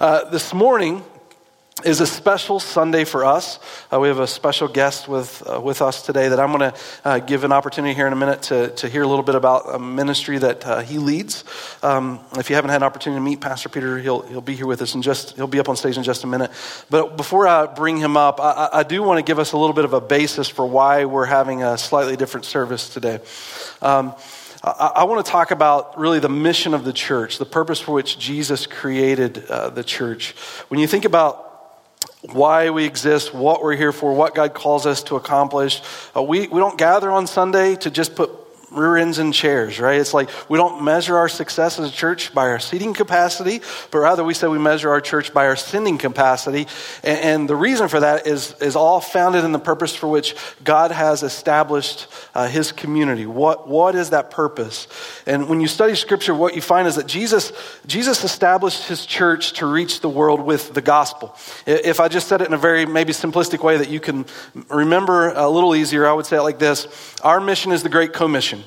Uh, this morning is a special Sunday for us. Uh, we have a special guest with, uh, with us today that I'm going to uh, give an opportunity here in a minute to, to hear a little bit about a ministry that uh, he leads. Um, if you haven't had an opportunity to meet Pastor Peter, he'll, he'll be here with us and just, he'll be up on stage in just a minute. But before I bring him up, I, I do want to give us a little bit of a basis for why we're having a slightly different service today. Um, I, I want to talk about really the mission of the church, the purpose for which Jesus created uh, the church. When you think about why we exist, what we're here for, what God calls us to accomplish, uh, we, we don't gather on Sunday to just put rear ends and chairs, right? It's like we don't measure our success as a church by our seating capacity, but rather we say we measure our church by our sending capacity. And, and the reason for that is, is all founded in the purpose for which God has established uh, his community. What, what is that purpose? And when you study scripture, what you find is that Jesus, Jesus established his church to reach the world with the gospel. If I just said it in a very maybe simplistic way that you can remember a little easier, I would say it like this. Our mission is the Great Commission.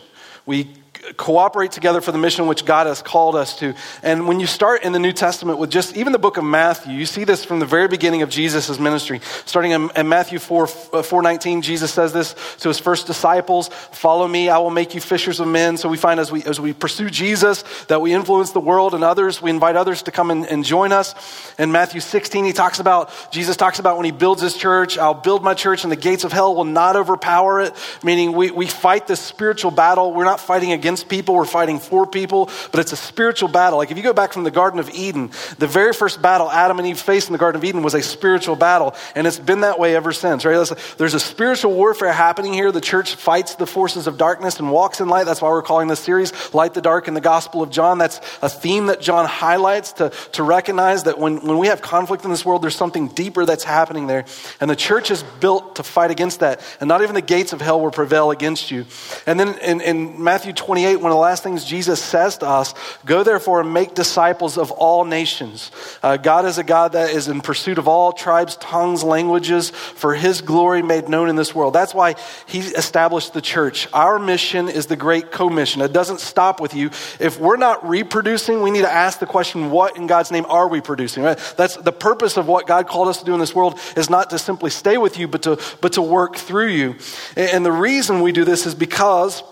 We cooperate together for the mission which God has called us to. And when you start in the New Testament with just even the book of Matthew, you see this from the very beginning of Jesus' ministry. Starting in, in Matthew 4, uh, 419, Jesus says this to his first disciples, follow me, I will make you fishers of men. So we find as we, as we pursue Jesus that we influence the world and others, we invite others to come and, and join us. In Matthew 16, he talks about, Jesus talks about when he builds his church, I'll build my church and the gates of hell will not overpower it. Meaning we, we fight this spiritual battle. We're not fighting against against people, we're fighting for people, but it's a spiritual battle. Like if you go back from the Garden of Eden, the very first battle Adam and Eve faced in the Garden of Eden was a spiritual battle, and it's been that way ever since, right? There's a spiritual warfare happening here. The church fights the forces of darkness and walks in light. That's why we're calling this series Light the Dark in the Gospel of John. That's a theme that John highlights to, to recognize that when, when we have conflict in this world, there's something deeper that's happening there. And the church is built to fight against that. And not even the gates of hell will prevail against you. And then in, in Matthew 28, one of the last things Jesus says to us go therefore and make disciples of all nations. Uh, God is a God that is in pursuit of all tribes, tongues, languages for his glory made known in this world. That's why he established the church. Our mission is the great commission. It doesn't stop with you. If we're not reproducing, we need to ask the question, what in God's name are we producing? Right? That's the purpose of what God called us to do in this world is not to simply stay with you, but to, but to work through you. And the reason we do this is because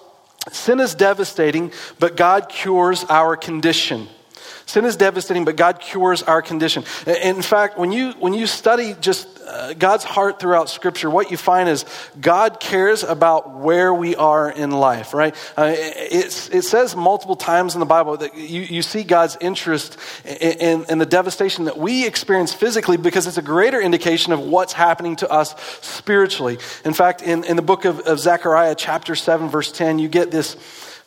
Sin is devastating, but God cures our condition. Sin is devastating, but God cures our condition. In fact, when you, when you study just uh, God's heart throughout Scripture, what you find is God cares about where we are in life, right? Uh, it says multiple times in the Bible that you, you see God's interest in, in, in, the devastation that we experience physically because it's a greater indication of what's happening to us spiritually. In fact, in, in the book of, of Zechariah, chapter 7, verse 10, you get this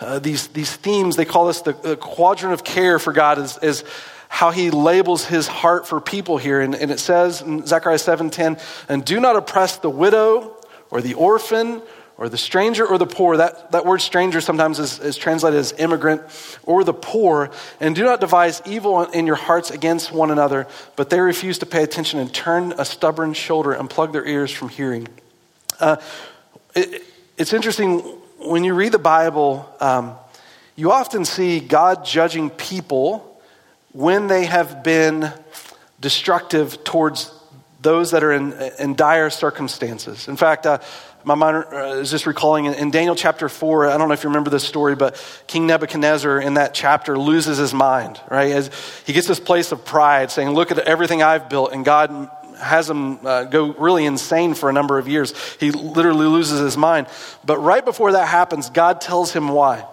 uh, these, these themes, they call this the, the, quadrant of care for God, is, is how he labels his heart for people here. And, and it says in Zechariah 7.10, and do not oppress the widow or the orphan or the stranger or the poor. That, that word stranger sometimes is, is translated as immigrant or the poor. And do not devise evil in your hearts against one another, but they refuse to pay attention and turn a stubborn shoulder and plug their ears from hearing. Uh, it, it's interesting when you read the Bible, um, you often see God judging people when they have been destructive towards those that are in, in dire circumstances. In fact, uh, my mind uh, is just recalling in, in, Daniel chapter 4, I don't know if you remember this story, but King Nebuchadnezzar in that chapter loses his mind, right? As he gets this place of pride, saying, Look at everything I've built, and God has him uh, go really insane for a number of years. He literally loses his mind. But right before that happens, God tells him why.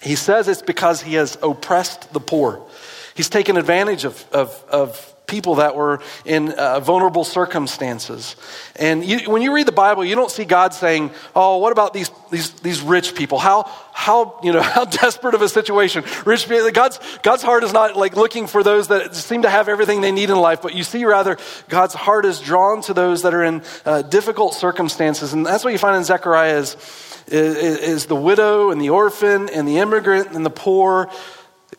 He says it's because he has oppressed the poor. He's taken advantage of, of, of people that were in uh, vulnerable circumstances. And you, when you read the Bible, you don't see God saying, "Oh, what about these these these rich people? How how you know how desperate of a situation? Rich people." God's God's heart is not like looking for those that seem to have everything they need in life, but you see rather God's heart is drawn to those that are in uh, difficult circumstances, and that's what you find in Zechariah is, is, is the widow and the orphan and the immigrant and the poor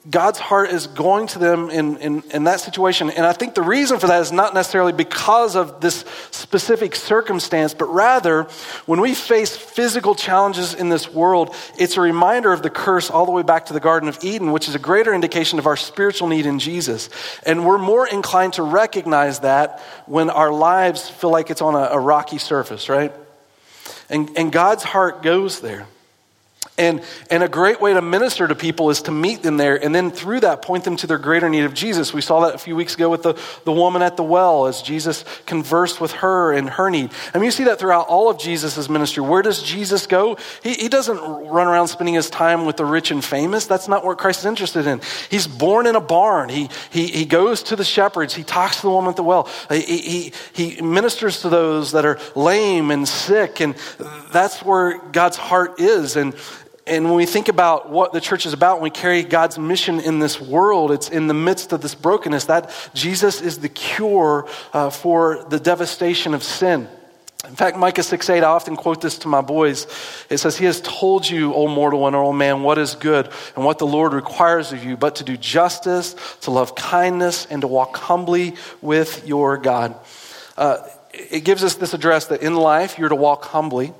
God's heart is going to them in, in, in, that situation. And I think the reason for that is not necessarily because of this specific circumstance, but rather when we face physical challenges in this world, it's a reminder of the curse all the way back to the Garden of Eden, which is a greater indication of our spiritual need in Jesus. And we're more inclined to recognize that when our lives feel like it's on a, a rocky surface, right? And, and God's heart goes there. And, and a great way to minister to people is to meet them there and then through that point them to their greater need of Jesus. We saw that a few weeks ago with the, the woman at the well as Jesus conversed with her and her need. I mean, you see that throughout all of Jesus' ministry. Where does Jesus go? He, he doesn't run around spending his time with the rich and famous. That's not what Christ is interested in. He's born in a barn. He, he, he goes to the shepherds. He talks to the woman at the well. He, he, he ministers to those that are lame and sick. And that's where God's heart is. And and when we think about what the church is about, when we carry God's mission in this world, it's in the midst of this brokenness that Jesus is the cure uh, for the devastation of sin. In fact, Micah 6 8, I often quote this to my boys. It says, He has told you, O mortal or O man, what is good and what the Lord requires of you, but to do justice, to love kindness, and to walk humbly with your God. Uh, it gives us this address that in life you're to walk humbly.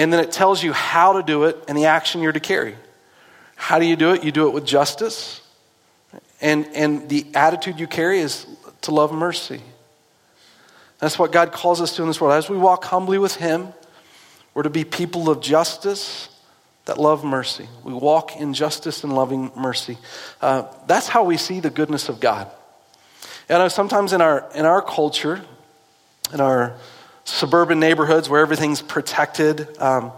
And then it tells you how to do it and the action you're to carry. How do you do it? You do it with justice. And, and the attitude you carry is to love mercy. That's what God calls us to in this world. As we walk humbly with Him, we're to be people of justice that love mercy. We walk in justice and loving mercy. Uh, that's how we see the goodness of God. And I know sometimes in our, in our culture, in our suburban neighborhoods where everything's protected. Um,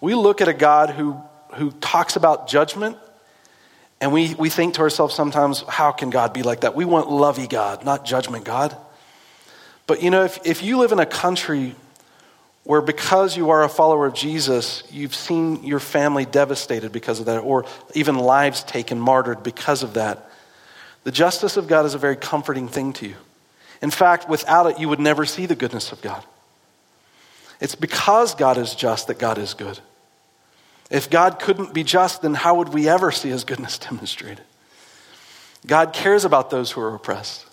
we look at a God who, who talks about judgment, and we, we think to ourselves sometimes, how can God be like that? We want lovey God, not judgment God. But you know, if, if you live in a country where because you are a follower of Jesus, you've seen your family devastated because of that, or even lives taken, martyred because of that, the justice of God is a very comforting thing to you. In fact, without it, you would never see the goodness of God. It's because God is just that God is good. If God couldn't be just, then how would we ever see his goodness demonstrated? God cares about those who are oppressed.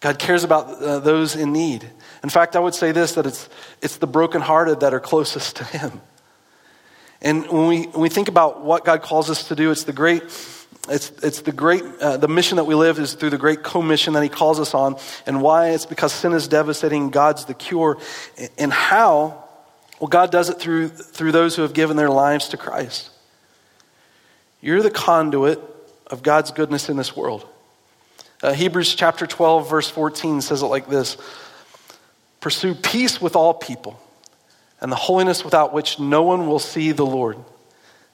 God cares about uh, those in need. In fact, I would say this that it's, it's the brokenhearted that are closest to him. And when we, when we think about what God calls us to do, it's the great it's, it's the great, uh, the mission that we live is through the great commission that he calls us on. And why? It's because sin is devastating, God's the cure. And how? Well, God does it through, through those who have given their lives to Christ. You're the conduit of God's goodness in this world. Uh, Hebrews chapter 12, verse 14 says it like this Pursue peace with all people and the holiness without which no one will see the Lord.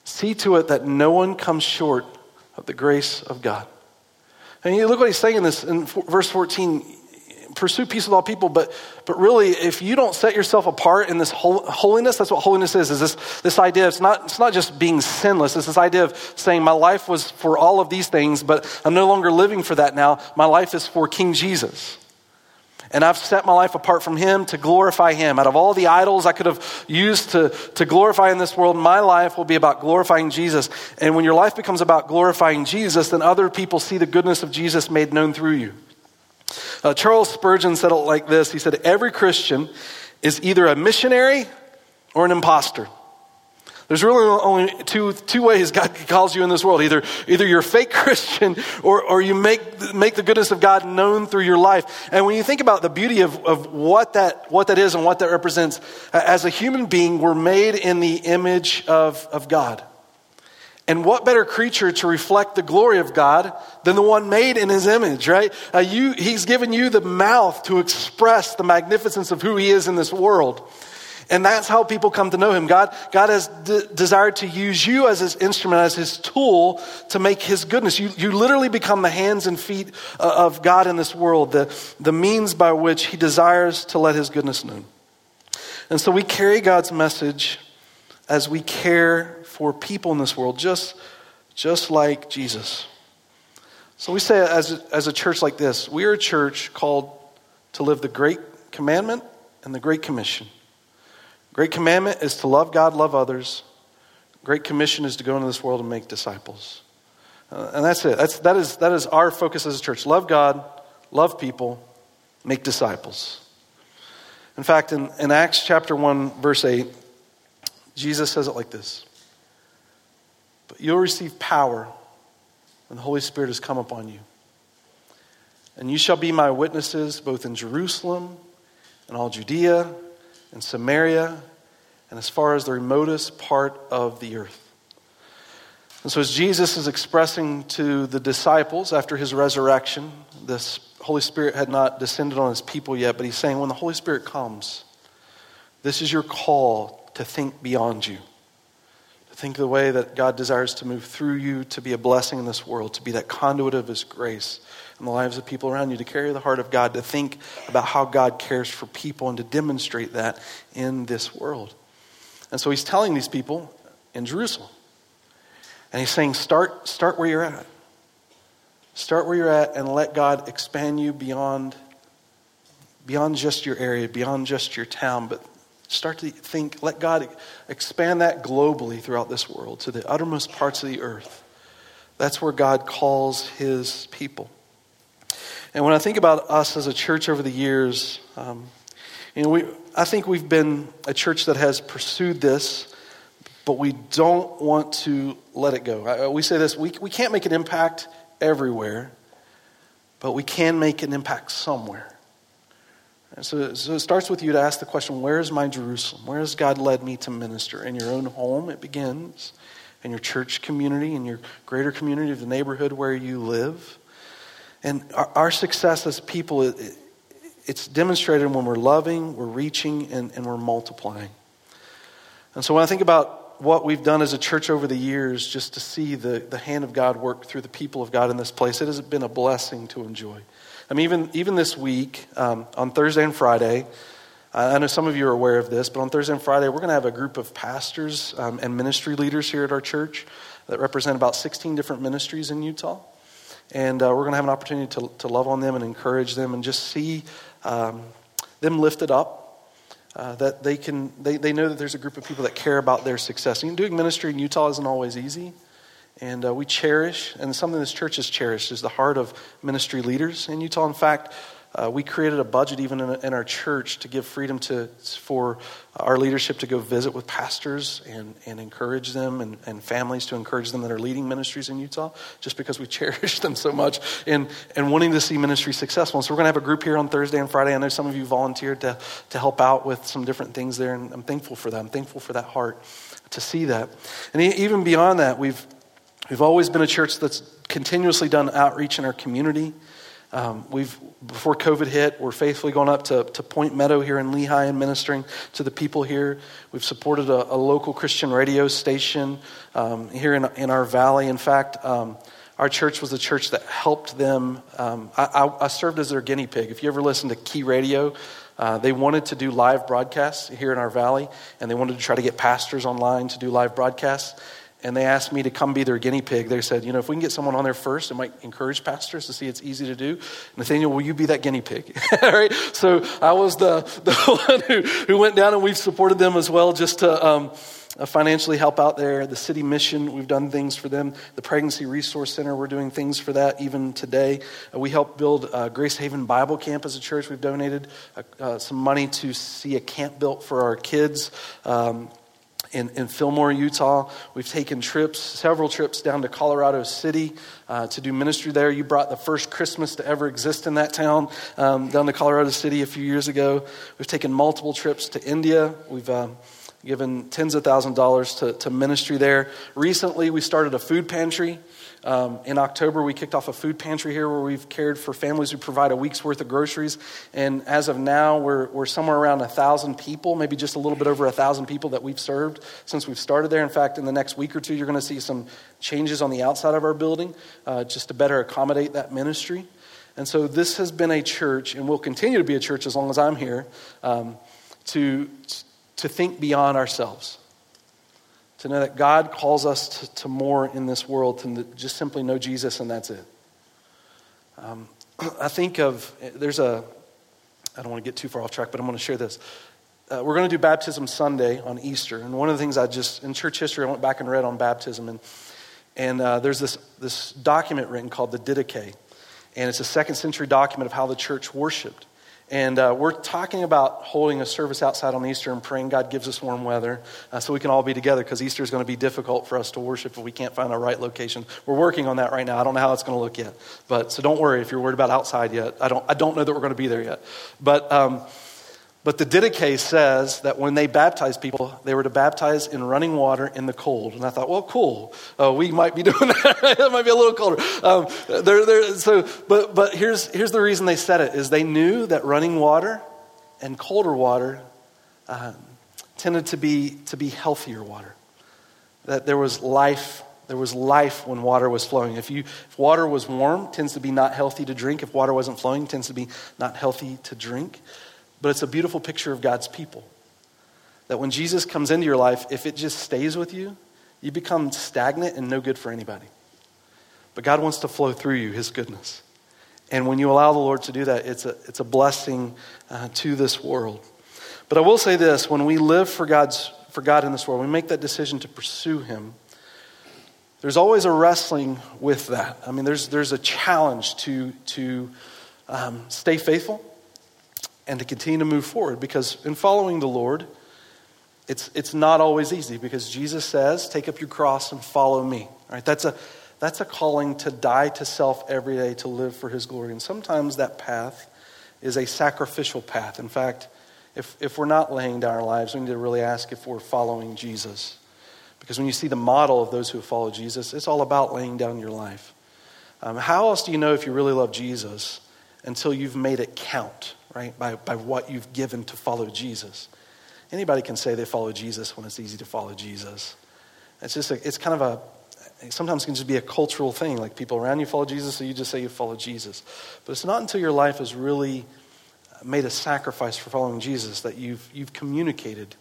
See to it that no one comes short of the grace of God. And you look what he's saying in this in verse 14 pursue peace with all people but but really if you don't set yourself apart in this holiness that's what holiness is is this this idea it's not it's not just being sinless. It's this idea of saying my life was for all of these things but i'm no longer living for that now. My life is for king jesus and I've set my life apart from Him to glorify Him. Out of all the idols I could have used to, to glorify in this world, my life will be about glorifying Jesus. And when your life becomes about glorifying Jesus, then other people see the goodness of Jesus made known through you. Uh, Charles Spurgeon said it like this He said, Every Christian is either a missionary or an impostor. There's really only two, two ways God calls you in this world. Either, either you're a fake Christian or, or you make, make the goodness of God known through your life. And when you think about the beauty of, of what, that, what that is and what that represents, as a human being, we're made in the image of, of God. And what better creature to reflect the glory of God than the one made in his image, right? Uh, you, he's given you the mouth to express the magnificence of who he is in this world. And that's how people come to know him. God, God has de- desired to use you as his instrument, as his tool to make his goodness. You, you literally become the hands and feet uh, of God in this world, the, the means by which he desires to let his goodness known. And so we carry God's message as we care for people in this world, just, just like Jesus. So we say as a, as a church like this, we are a church called to live the great commandment and the great commission. Great commandment is to love God, love others. Great commission is to go into this world and make disciples. Uh, and that's it. That's, that, is, that is our focus as a church. Love God, love people, make disciples. In fact, in, in Acts chapter 1, verse 8, Jesus says it like this But you'll receive power when the Holy Spirit has come upon you. And you shall be my witnesses both in Jerusalem and all Judea and Samaria and as far as the remotest part of the earth. And so, as Jesus is expressing to the disciples after his resurrection, this Holy Spirit had not descended on his people yet, but he's saying, when the Holy Spirit comes, this is your call to think beyond you. To think the way that God desires to move through you, to be a blessing in this world, to be that conduit of his grace in the lives of people around you, to carry the heart of God, to think about how God cares for people, and to demonstrate that in this world. And so he's telling these people in Jerusalem, and he's saying, start, start where you're at. Start where you're at and let God expand you beyond, beyond just your area, beyond just your town, but start to think, let God expand that globally throughout this world to the uttermost parts of the earth. That's where God calls his people. And when I think about us as a church over the years, um, you know, we, I think we've been a church that has pursued this but we don't want to let it go. We say this we, we can't make an impact everywhere, but we can make an impact somewhere. And so, so it starts with you to ask the question where is my Jerusalem? Where has God led me to minister? In your own home, it begins, in your church community, in your greater community of the neighborhood where you live. And our, our success as people, it, it's demonstrated when we're loving, we're reaching, and, and we're multiplying. And so when I think about what we've done as a church over the years just to see the, the hand of God work through the people of God in this place. It has been a blessing to enjoy. I mean, even, even this week, um, on Thursday and Friday, I know some of you are aware of this, but on Thursday and Friday, we're going to have a group of pastors um, and ministry leaders here at our church that represent about 16 different ministries in Utah. And uh, we're going to have an opportunity to, to love on them and encourage them and just see um, them lifted up uh, that they can they, they know that there's a group of people that care about their success. And doing ministry in Utah isn't always easy. And uh, we cherish, and something this church has cherished is the heart of ministry leaders in Utah. In fact, uh, we created a budget even in, in, our church to give freedom to for our leadership to go visit with pastors and, and encourage them and, and families to encourage them that are leading ministries in Utah, just because we cherish them so much and, and wanting to see ministry successful. And so we're going to have a group here on Thursday and Friday. I know some of you volunteered to, to help out with some different things there, and I'm thankful for that. I'm thankful for that heart to see that. And even beyond that, we've, we've always been a church that's continuously done outreach in our community. Um, we've before COVID hit, we're faithfully going up to, to Point Meadow here in Lehi and ministering to the people here. We've supported a, a local Christian radio station um, here in, in our valley. In fact, um, our church was the church that helped them. Um, I, I, I, served as their guinea pig. If you ever listen to Key Radio, uh, they wanted to do live broadcasts here in our valley, and they wanted to try to get pastors online to do live broadcasts and they asked me to come be their guinea pig. They said, you know, if we can get someone on there first, it might encourage pastors to see it's easy to do. Nathaniel, will you be that guinea pig? All right. So I was the, the one who, who went down and we've supported them as well just to um, uh, financially help out there. The city mission, we've done things for them. The Pregnancy Resource Center, we're doing things for that even today. Uh, we helped build uh, Grace Haven Bible Camp as a church. We've donated uh, uh, some money to see a camp built for our kids. Um, in, in Fillmore, Utah. We've taken trips, several trips down to Colorado City uh, to do ministry there. You brought the first Christmas to ever exist in that town um, down to Colorado City a few years ago. We've taken multiple trips to India. We've um, given tens of thousands of dollars to, to ministry there. Recently, we started a food pantry. Um, in October, we kicked off a food pantry here where we've cared for families who provide a week's worth of groceries. And as of now, we're, we're somewhere around 1,000 people, maybe just a little bit over 1,000 people that we've served since we've started there. In fact, in the next week or two, you're going to see some changes on the outside of our building uh, just to better accommodate that ministry. And so this has been a church, and will continue to be a church as long as I'm here, um, to, to think beyond ourselves to know that God calls us to, to more in this world, to just simply know Jesus and that's it. Um, I think of, there's a, I don't want to get too far off track, but I'm going to share this. Uh, we're going to do Baptism Sunday on Easter. And one of the things I just, in church history, I went back and read on baptism. And, And uh, there's this, this document written called the Didache. And it's a second century document of how the church worshiped. And uh, we're talking about holding a service outside on Easter and praying God gives us warm weather uh, so we can all be together because Easter is going to be difficult for us to worship if we can't find a right location. We're working on that right now. I don't know how it's going to look yet. But so don't worry if you're worried about outside yet. I don't, I don't know that we're going to be there yet. But um, but the Didache says that when they baptized people, they were to baptize in running water in the cold. And I thought, well, cool. Uh, we might be doing that. it might be a little colder. Um, they're, they're, so, but but here's, here's the reason they said it, is they knew that running water and colder water uh, tended to be, to be healthier water. That there was life there was life when water was flowing. If, you, if water was warm, tends to be not healthy to drink. If water wasn't flowing, tends to be not healthy to drink. But it's a beautiful picture of God's people. That when Jesus comes into your life, if it just stays with you, you become stagnant and no good for anybody. But God wants to flow through you, His goodness. And when you allow the Lord to do that, it's a, it's a blessing uh, to this world. But I will say this when we live for, God's, for God in this world, we make that decision to pursue Him, there's always a wrestling with that. I mean, there's, there's a challenge to, to um, stay faithful and to continue to move forward because in following the Lord, it's, it's not always easy because Jesus says, Take up your cross and follow me. Right? That's, a, that's a calling to die to self every day to live for his glory. And sometimes that path is a sacrificial path. In fact, if, if we're not laying down our lives, we need to really ask if we're following Jesus. Because when you see the model of those who follow Jesus, it's all about laying down your life. Um, how else do you know if you really love Jesus until you've made it count? right? By, by what you've given to follow Jesus. Anybody can say they follow Jesus when it's easy to follow Jesus. It's just, a, it's kind of a, sometimes can just be a cultural thing. Like people around you follow Jesus, so you just say you follow Jesus. But it's not until your life has really made a sacrifice for following Jesus that you've, you've communicated.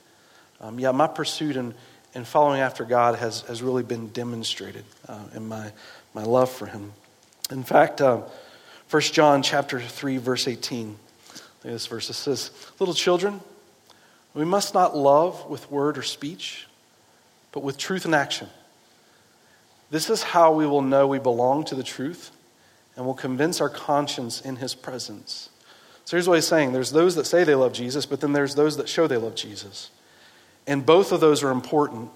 Um, yeah, my pursuit and, and following after God has, has really been demonstrated uh, in my, my love for Him. In fact, uh, 1 John chapter 3, verse 18 this verse. It says, Little children, we must not love with word or speech, but with truth and action. This is how we will know we belong to the truth and will convince our conscience in his presence. So here's what he's saying there's those that say they love Jesus, but then there's those that show they love Jesus. And both of those are important,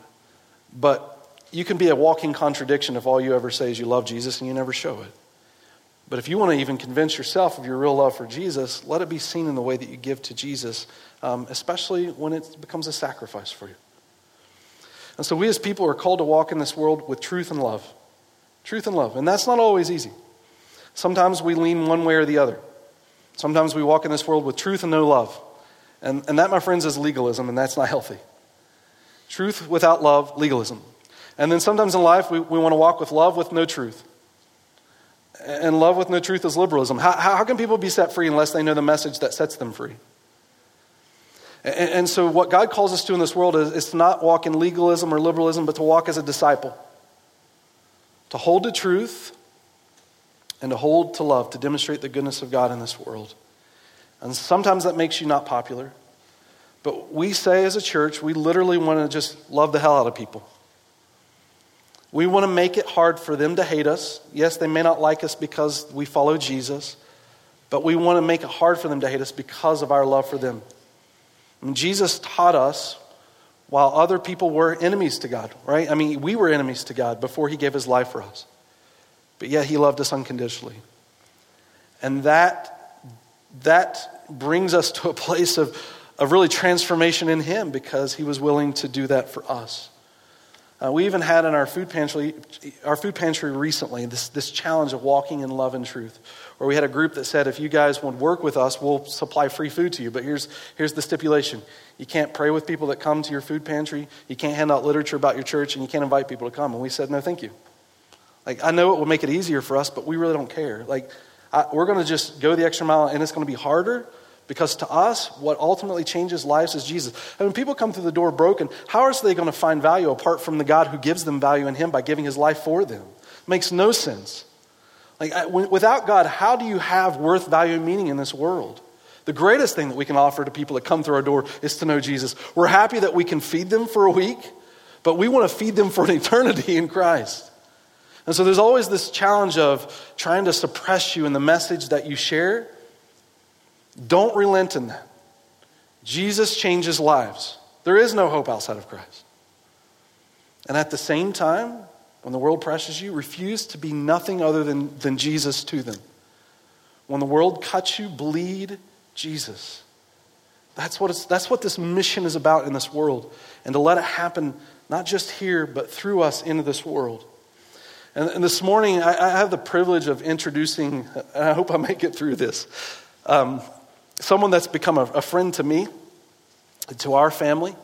but you can be a walking contradiction if all you ever say is you love Jesus and you never show it. But if you want to even convince yourself of your real love for Jesus, let it be seen in the way that you give to Jesus, um, especially when it becomes a sacrifice for you. And so we as people are called to walk in this world with truth and love. Truth and love. And that's not always easy. Sometimes we lean one way or the other. Sometimes we walk in this world with truth and no love. And, and that, my friends, is legalism, and that's not healthy. Truth without love, legalism. And then sometimes in life, we, we want to walk with love with no truth. And love with no truth is liberalism. How, how can people be set free unless they know the message that sets them free? And, and so, what God calls us to in this world is, is to not walk in legalism or liberalism, but to walk as a disciple. To hold to truth and to hold to love, to demonstrate the goodness of God in this world. And sometimes that makes you not popular. But we say as a church, we literally want to just love the hell out of people. We want to make it hard for them to hate us. Yes, they may not like us because we follow Jesus, but we want to make it hard for them to hate us because of our love for them. And Jesus taught us while other people were enemies to God, right? I mean, we were enemies to God before he gave his life for us. But yet he loved us unconditionally. And that, that brings us to a place of, of really transformation in him because he was willing to do that for us. Uh, we even had in our food pantry, our food pantry recently, this, this challenge of walking in love and truth, where we had a group that said, if you guys would work with us, we'll supply free food to you. But here's, here's the stipulation you can't pray with people that come to your food pantry, you can't hand out literature about your church, and you can't invite people to come. And we said, no, thank you. Like, I know it will make it easier for us, but we really don't care. Like, I, we're going to just go the extra mile, and it's going to be harder because to us, what ultimately changes lives is Jesus. And when people come through the door broken, how are they going to find value apart from the God who gives them value in Him by giving His life for them? It makes no sense. Like, without God, how do you have worth, value, and meaning in this world? The greatest thing that we can offer to people that come through our door is to know Jesus. We're happy that we can feed them for a week, but we want to feed them for an eternity in Christ. And so there's always this challenge of trying to suppress you in the message that you share. Don't relent in that. Jesus changes lives. There is no hope outside of Christ. And at the same time, when the world pressures you, refuse to be nothing other than, than Jesus to them. When the world cuts you, bleed Jesus. That's what, it's, that's what this mission is about in this world. And to let it happen, not just here, but through us into this world. And, and this morning, I, I, have the privilege of introducing, and I hope I make it through this, um, someone that's become a, a friend to me, to our family,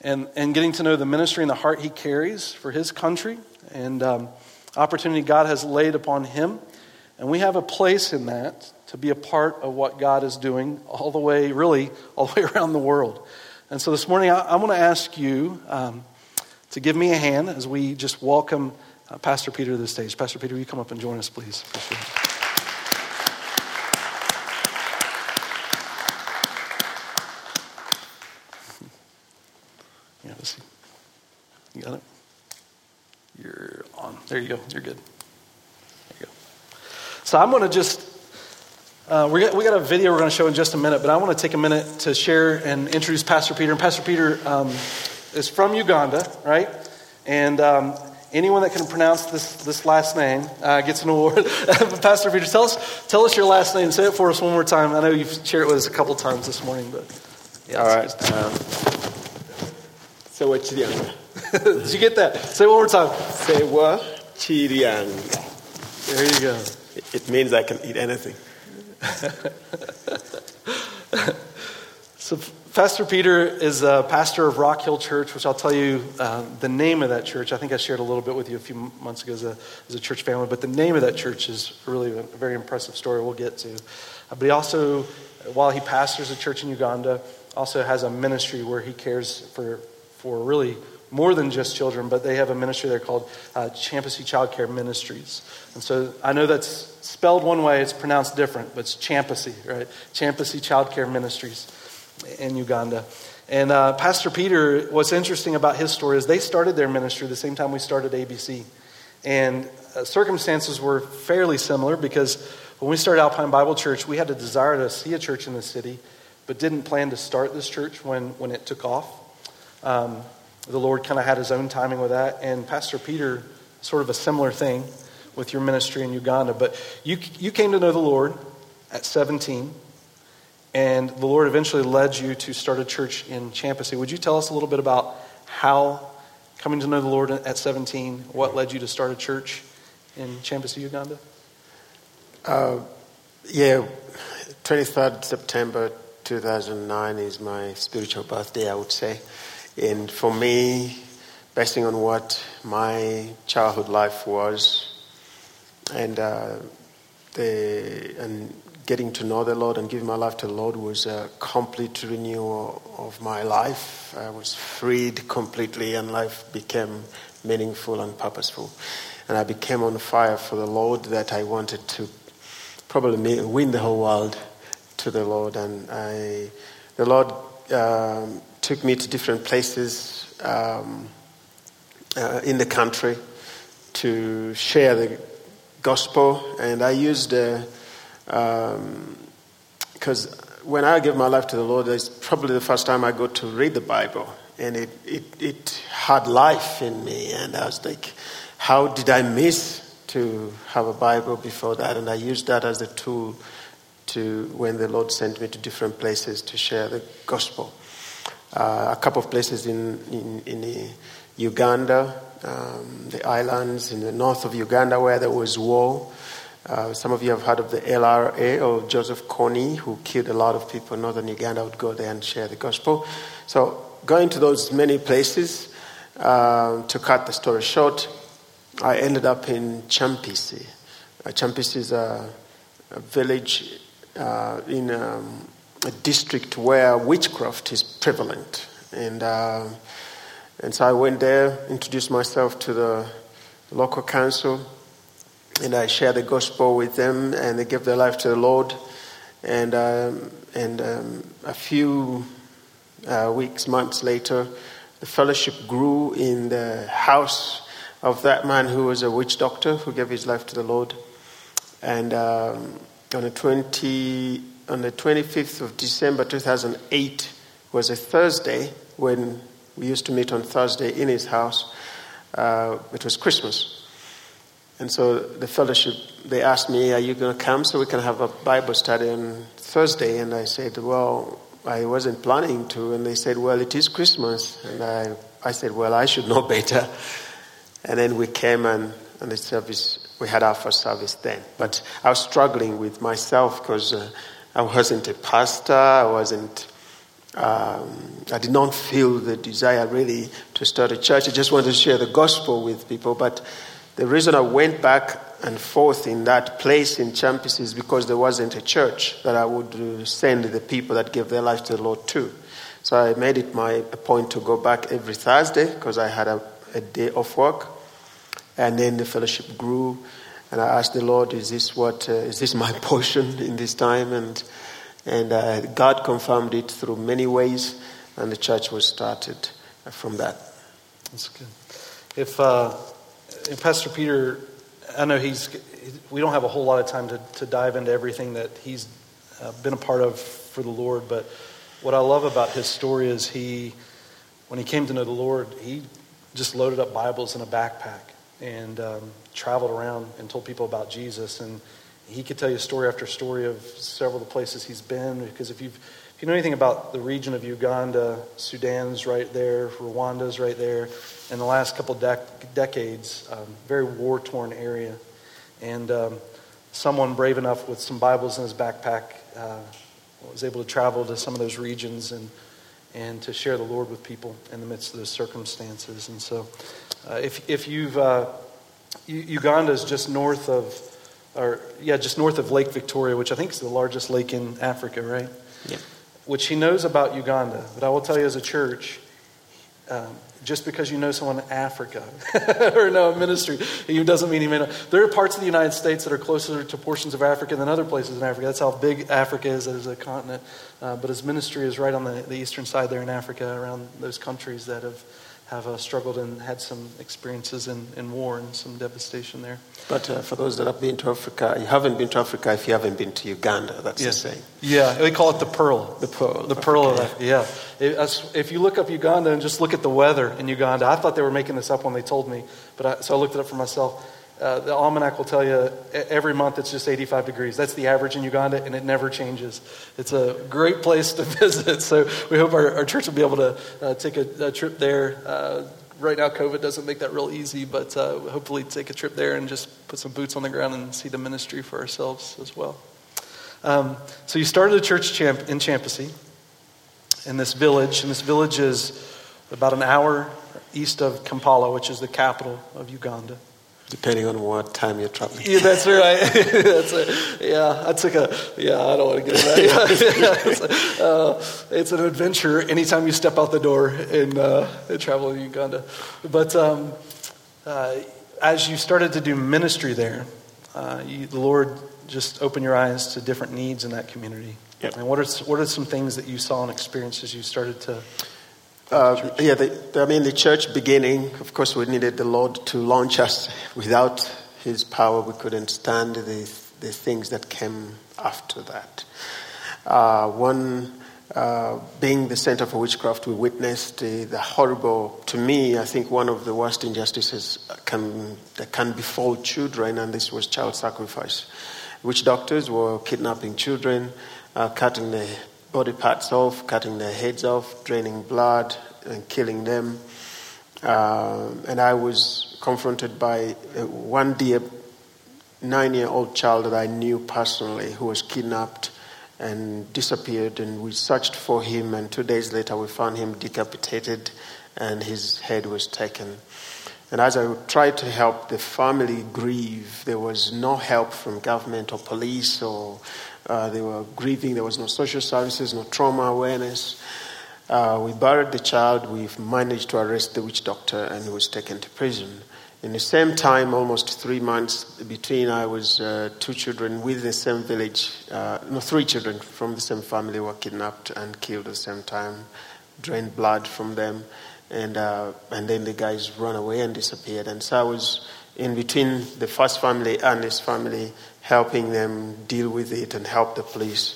and, and getting to know the ministry and the heart he carries for his country and um, opportunity God has laid upon him. And we have a place in that to be a part of what God is doing all the way, really, all the way around the world. And so this morning, I, want to ask you um, to give me a hand as we just welcome uh, Pastor Peter to the stage. Pastor Peter, will you come up and join us, please? Yeah, let's see. You got it? You're on. There you go. You're good. There you go. So I'm going to just, uh, we, got, we got a video we're going to show in just a minute, but I want to take a minute to share and introduce Pastor Peter. And Pastor Peter um, is from Uganda, right? And um, anyone that can pronounce this, this last name uh, gets an award. Pastor Peter, tell us, tell us your last name. Say it for us one more time. I know you've shared it with us a couple times this morning, but yeah. All right. Um, so what's the answer? Did you get that? Say it one more time. Sewa Chirianga. There you go. It, it means I can eat anything. so, Pastor Peter is a pastor of Rock Hill Church, which I'll tell you uh, the name of that church. I think I shared a little bit with you a few months ago as a, as a church family, but the name of that church is really a very impressive story we'll get to. Uh, but he also, while he pastors a church in Uganda, also has a ministry where he cares for, for really more than just children, but they have a ministry there called uh, Kyampisi Child Care Ministries. And so I know that's spelled one way, it's pronounced different, but it's Kyampisi, right? Kyampisi Child Care Ministries in Uganda. And uh, Pastor Peter, what's interesting about his story is they started their ministry the same time we started ABC. And uh, circumstances were fairly similar because when we started Alpine Bible Church, we had a desire to see a church in the city, but didn't plan to start this church when, when it took off. Um, the Lord kind of had his own timing with that. And Pastor Peter, sort of a similar thing with your ministry in Uganda. But you, you came to know the Lord at 17, and the Lord eventually led you to start a church in Kyampisi. Would you tell us a little bit about how coming to know the Lord at 17, what led you to start a church in Kyampisi, Uganda? Uh, yeah, 23rd September 2009 is my spiritual birthday, I would say. And for me, basing on what my childhood life was, and uh, the and getting to know the Lord and giving my life to the Lord was a complete renewal of my life. I was freed completely, and life became meaningful and purposeful. And I became on fire for the Lord that I wanted to probably win the whole world to the Lord. And I, the Lord um, took me to different places um, uh, in the country to share the gospel. And I used, because uh, um, when I gave my life to the Lord, it's probably the first time I got to read the Bible. And it, it, it had life in me. And I was like, how did I miss to have a Bible before that? And I used that as a tool to when the Lord sent me to different places to share the gospel uh, a couple of places in, in, in Uganda, um, the islands in the north of Uganda where there was war. Uh, some of you have heard of the LRA or Joseph Kony, who killed a lot of people in northern Uganda, would go there and share the gospel. So, going to those many places, uh, to cut the story short, I ended up in Kyampisi. Uh, Champisi is a, a village uh, in um, a district where witchcraft is prevalent. And, uh, and so I went there, introduced myself to the local council, and I shared the gospel with them, and they gave their life to the Lord. And, um, and um, a few uh, weeks, months later, the fellowship grew in the house of that man who was a witch doctor who gave his life to the Lord. And um, on the 20, on the 25th of December 2008 was a Thursday when we used to meet on Thursday in his house. Uh, it was Christmas. And so the fellowship, they asked me, Are you going to come so we can have a Bible study on Thursday? And I said, Well, I wasn't planning to. And they said, Well, it is Christmas. And I, I said, Well, I should know better. And then we came and, and the service, we had our first service then. But I was struggling with myself because uh, I wasn't a pastor, I wasn't um, I did not feel the desire really to start a church. I just wanted to share the gospel with people. But the reason I went back and forth in that place in Champis is because there wasn't a church that I would uh, send the people that gave their life to the Lord to. So I made it my point to go back every Thursday because I had a, a day off work. And then the fellowship grew. And I asked the Lord, is this what, uh, is this my portion in this time? And and uh, God confirmed it through many ways, and the church was started from that. That's good. If, uh, if Pastor Peter, I know he's, we don't have a whole lot of time to, to dive into everything that he's uh, been a part of for the Lord, but what I love about his story is he, when he came to know the Lord, he just loaded up Bibles in a backpack and um, traveled around and told people about Jesus. And he could tell you story after story of several of the places he's been. Because if, you've, if you know anything about the region of Uganda, Sudan's right there, Rwanda's right there. In the last couple dec- decades, um, very war torn area. And um, someone brave enough with some Bibles in his backpack uh, was able to travel to some of those regions and, and to share the Lord with people in the midst of those circumstances. And so, uh, if, if you've, uh, Uganda is just north of or yeah, just north of Lake Victoria, which I think is the largest lake in Africa, right? Yeah. Which he knows about Uganda. But I will tell you as a church, um, just because you know someone in Africa or know a ministry, it doesn't mean he may know. There are parts of the United States that are closer to portions of Africa than other places in Africa. That's how big Africa is as a continent. Uh, but his ministry is right on the, the eastern side there in Africa, around those countries that have have uh, struggled and had some experiences in, in war and some devastation there. But uh, for those that have been to Africa, you haven't been to Africa if you haven't been to Uganda. That's yeah. the same. Yeah, we call it the pearl. The pearl. The pearl of Africa. Yeah. if you look up Uganda and just look at the weather in Uganda, I thought they were making this up when they told me, but I, so I looked it up for myself. Uh, the almanac will tell you every month it's just 85 degrees. That's the average in Uganda, and it never changes. It's a great place to visit. So we hope our, our church will be able to uh, take a, a, trip there. Uh, right now, COVID doesn't make that real easy, but uh, hopefully take a trip there and just put some boots on the ground and see the ministry for ourselves as well. Um, so you started a church champ- in Kyampisi, in this village, and this village is about an hour east of Kampala, which is the capital of Uganda. Depending on what time you're traveling. Yeah, that's right. that's it. Yeah, I took a. Yeah, I don't want to get into that. it's, uh, it's, an adventure anytime you step out the door in, uh, travel in Uganda. But um, uh, as you started to do ministry there, uh, you, the Lord just opened your eyes to different needs in that community. Yep. And what are what are some things that you saw and experienced as you started to uh, yeah, the, I mean, the church beginning, of course, we needed the Lord to launch us. Without His power, we couldn't stand the, the things that came after that. Uh, one, uh, being the center for witchcraft, we witnessed the, the, horrible, to me, I think one of the worst injustices can, that can befall children, and this was child sacrifice. Witch doctors were kidnapping children, uh, cutting the body parts off, cutting their heads off, draining blood, and killing them. Uh, and I was confronted by uh, one dear nine year old child that I knew personally who was kidnapped and disappeared. And we searched for him, and two days later, we found him decapitated and his head was taken. And as I tried to help the family grieve, there was no help from government or police or uh, they were grieving. There was no social services, no trauma awareness. Uh, we buried the child. We managed to arrest the witch doctor, and he was taken to prison. In the same time, almost three months between, I was uh, two children with the same village. Uh, no, three children from the same family were kidnapped and killed at the same time. Drained blood from them. and uh, and then the guys run away and disappeared. And so I was in between the first family and this family, helping them deal with it and help the police.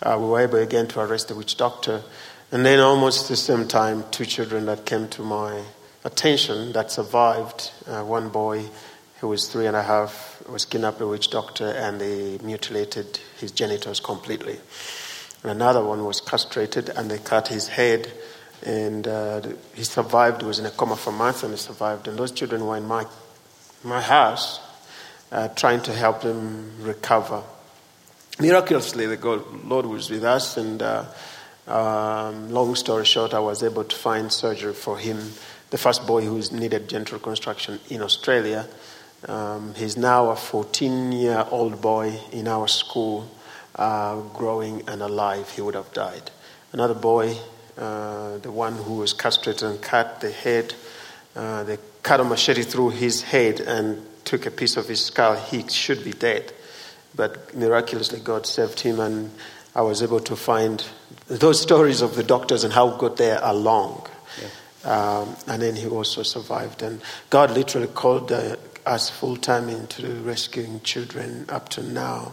Uh, we were able again to arrest the witch doctor, and then almost the same time, two children that came to my attention that survived. Uh, one boy who was three and a half was kidnapped by a witch doctor, and they mutilated his genitals completely. And another one was castrated, and they cut his head and uh, he survived. He was in a coma for months, and he survived. And those children were in my my house, uh, trying to help them recover. Miraculously, the God, Lord was with us, and uh, um, long story short, I was able to find surgery for him. The first boy who needed genital reconstruction in Australia. Um, he's now a 14 year old boy in our school, uh, growing and alive. He would have died. Another boy, uh, the one who was castrated and cut the head, uh, they cut a machete through his head and took a piece of his skull. He should be dead. But miraculously, God saved him, and I was able to find those stories of the doctors and how good they are long. Yeah. Um, and then he also survived. And God literally called uh, us full time into rescuing children up to now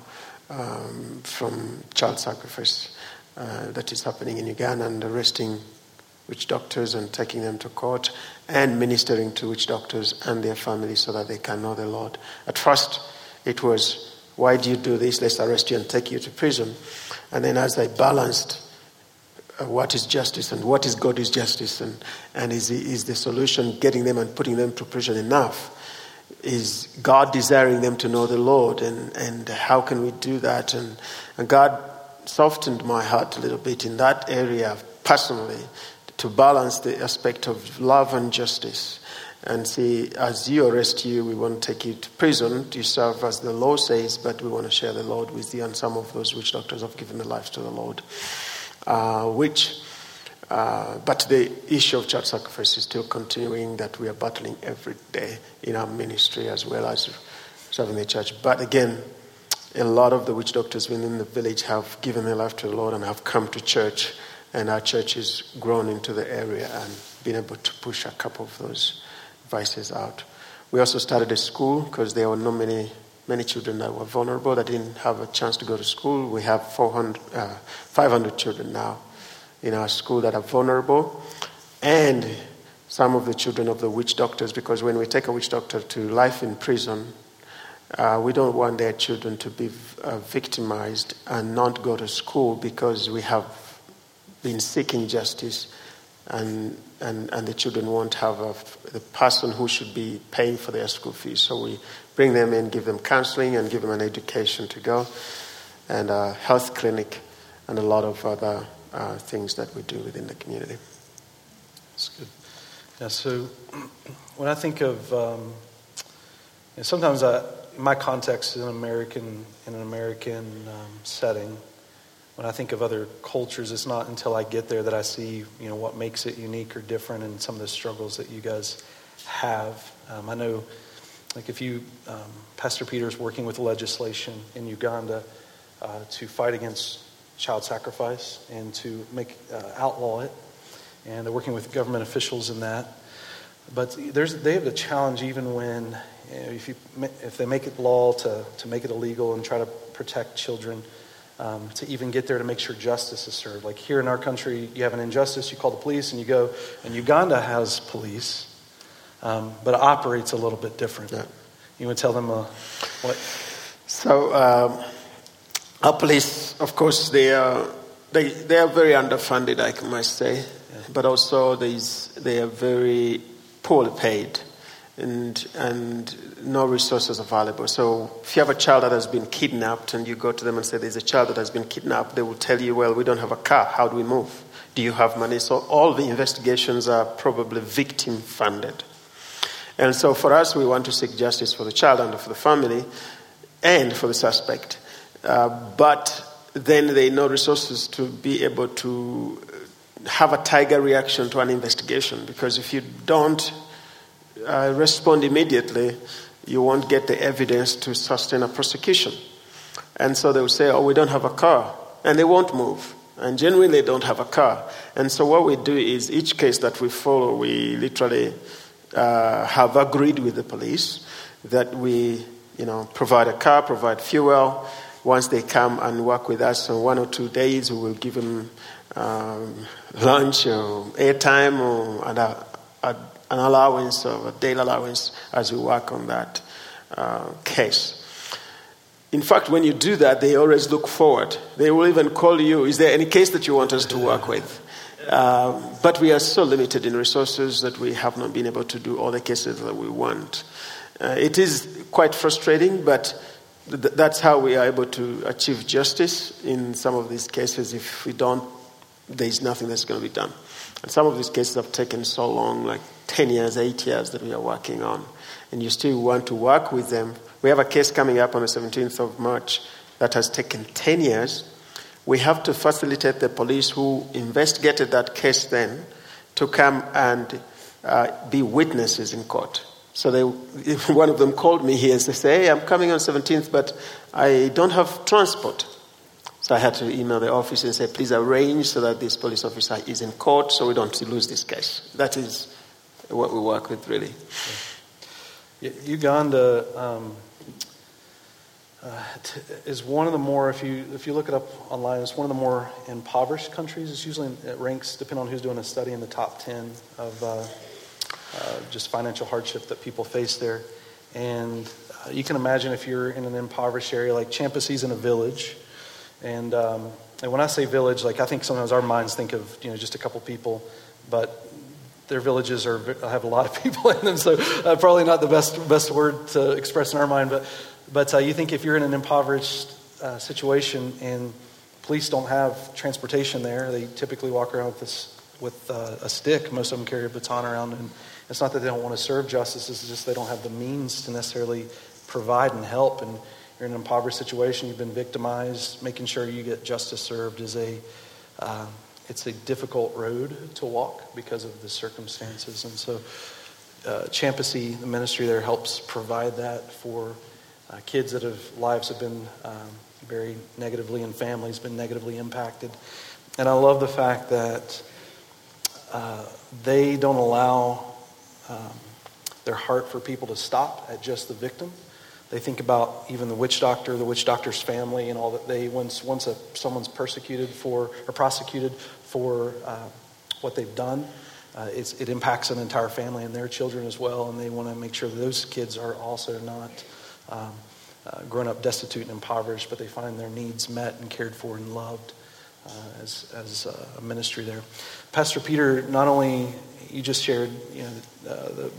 um, from child sacrifice uh, that is happening in Uganda and arresting witch doctors and taking them to court and ministering to witch doctors and their families so that they can know the Lord. At first, it was, why do you do this? Let's arrest you and take you to prison. And then as I balanced uh, what is justice and what is God's justice and, and is, is the solution getting them and putting them to prison enough? Is God desiring them to know the Lord and, and how can we do that? And, and God softened my heart a little bit in that area personally to balance the aspect of love and justice. And say, as you arrest you, we won't take you to prison to serve as the law says, but we want to share the Lord with you. And some of those witch doctors have given their lives to the Lord. Uh, which, uh, but the issue of child sacrifice is still continuing, that we are battling every day in our ministry as well as serving the church. But again, a lot of the witch doctors within the village have given their life to the Lord and have come to church and our church has grown into the area and been able to push a couple of those vices out. We also started a school because there were not many many children that were vulnerable that didn't have a chance to go to school. We have 400, uh, 500 children now in our school that are vulnerable, and some of the children of the witch doctors. Because when we take a witch doctor to life in prison, uh, we don't want their children to be uh, victimized and not go to school because we have been seeking justice, and, and, and the children won't have a, the person who should be paying for their school fees. So we bring them in, give them counseling, and give them an education to go, and a health clinic, and a lot of other uh, things that we do within the community. That's good. Yeah, so when I think of, um, sometimes I, my context is an American, in an American um, setting, when I think of other cultures, it's not until I get there that I see, you know, what makes it unique or different and some of the struggles that you guys have. Um, I know, like if you, um, Pastor Peter's working with legislation in Uganda uh, to fight against child sacrifice and to make uh, outlaw it, and they're working with government officials in that. But there's, they have a challenge even when you know, if, you, if they make it law to, to make it illegal and try to protect children um, to even get there to make sure justice is served. Like here in our country, you have an injustice, you call the police, and you go. And Uganda has police, um, but it operates a little bit different. Yeah. You would tell them uh, what? So um, our police, of course, they are they they are very underfunded, I must say, yeah. but also they are very poorly paid and, and no resources available. So if you have a child that has been kidnapped and you go to them and say, There's a child that has been kidnapped, they will tell you, Well, we don't have a car. How do we move? Do you have money? So all the investigations are probably victim funded. And so for us, we want to seek justice for the child and for the family and for the suspect. Uh, but then there are no resources to be able to have a tiger reaction to an investigation because if you don't uh, respond immediately, you won't get the evidence to sustain a prosecution. And so they will say, Oh, we don't have a car. And they won't move. and generally they don't have a car. And so what we do is each case that we follow, we literally uh, have agreed with the police that we, you know, provide a car, provide fuel. Once they come and work with us on one or two days, we will give them um, lunch or airtime or an, a, a, an allowance or a daily allowance as we work on that uh, case. In fact, when you do that, they always look forward. They will even call you, Is there any case that you want us to work with? Um, but we are so limited in resources that we have not been able to do all the cases that we want. Uh, it is quite frustrating, but th- that's how we are able to achieve justice in some of these cases. If we don't, there's nothing that's going to be done. And some of these cases have taken so long, like 10 years, 8 years, that we are working on. And you still want to work with them we have a case coming up on the 17th of March that has taken 10 years. We have to facilitate the police who investigated that case then to come and uh, be witnesses in court. So they, one of them called me here and said, hey, I'm coming on 17th, but I don't have transport. So I had to email the office and say, please arrange so that this police officer is in court so we don't lose this case. That is what we work with, really. Uganda um, uh, is one of the more, if you, if you look it up online, it's one of the more impoverished countries. It's usually, it ranks, depending on who's doing a study, in the top 10 of uh, uh, just financial hardship that people face there. And uh, you can imagine if you're in an impoverished area, like Kyampisi's in a village. And, um, and when I say village, like I think sometimes our minds think of, you know, just a couple people, but their villages are have a lot of people in them, so uh, probably not the best best word to express in our mind. But but uh, you think if you're in an impoverished uh, situation and police don't have transportation there, they typically walk around with, this, with uh, a stick. Most of them carry a baton around. And it's not that they don't want to serve justice, it's just they don't have the means to necessarily provide and help. And you're in an impoverished situation, you've been victimized, making sure you get justice served is a. Uh, it's a difficult road to walk because of the circumstances. And so, uh, Kyampisi, the ministry there, helps provide that for uh, kids that have lives have been um, very negatively and families been negatively impacted. And I love the fact that uh, they don't allow um, their heart for people to stop at just the victim. They think about even the witch doctor, the witch doctor's family, and all that. They once once a, someone's persecuted for or prosecuted for uh, what they've done, uh, it impacts an entire family and their children as well. And they want to make sure those kids are also not um, uh, grown up destitute and impoverished, but they find their needs met and cared for and loved uh, as, as a ministry there. Pastor Peter, not only you just shared you know, uh, the,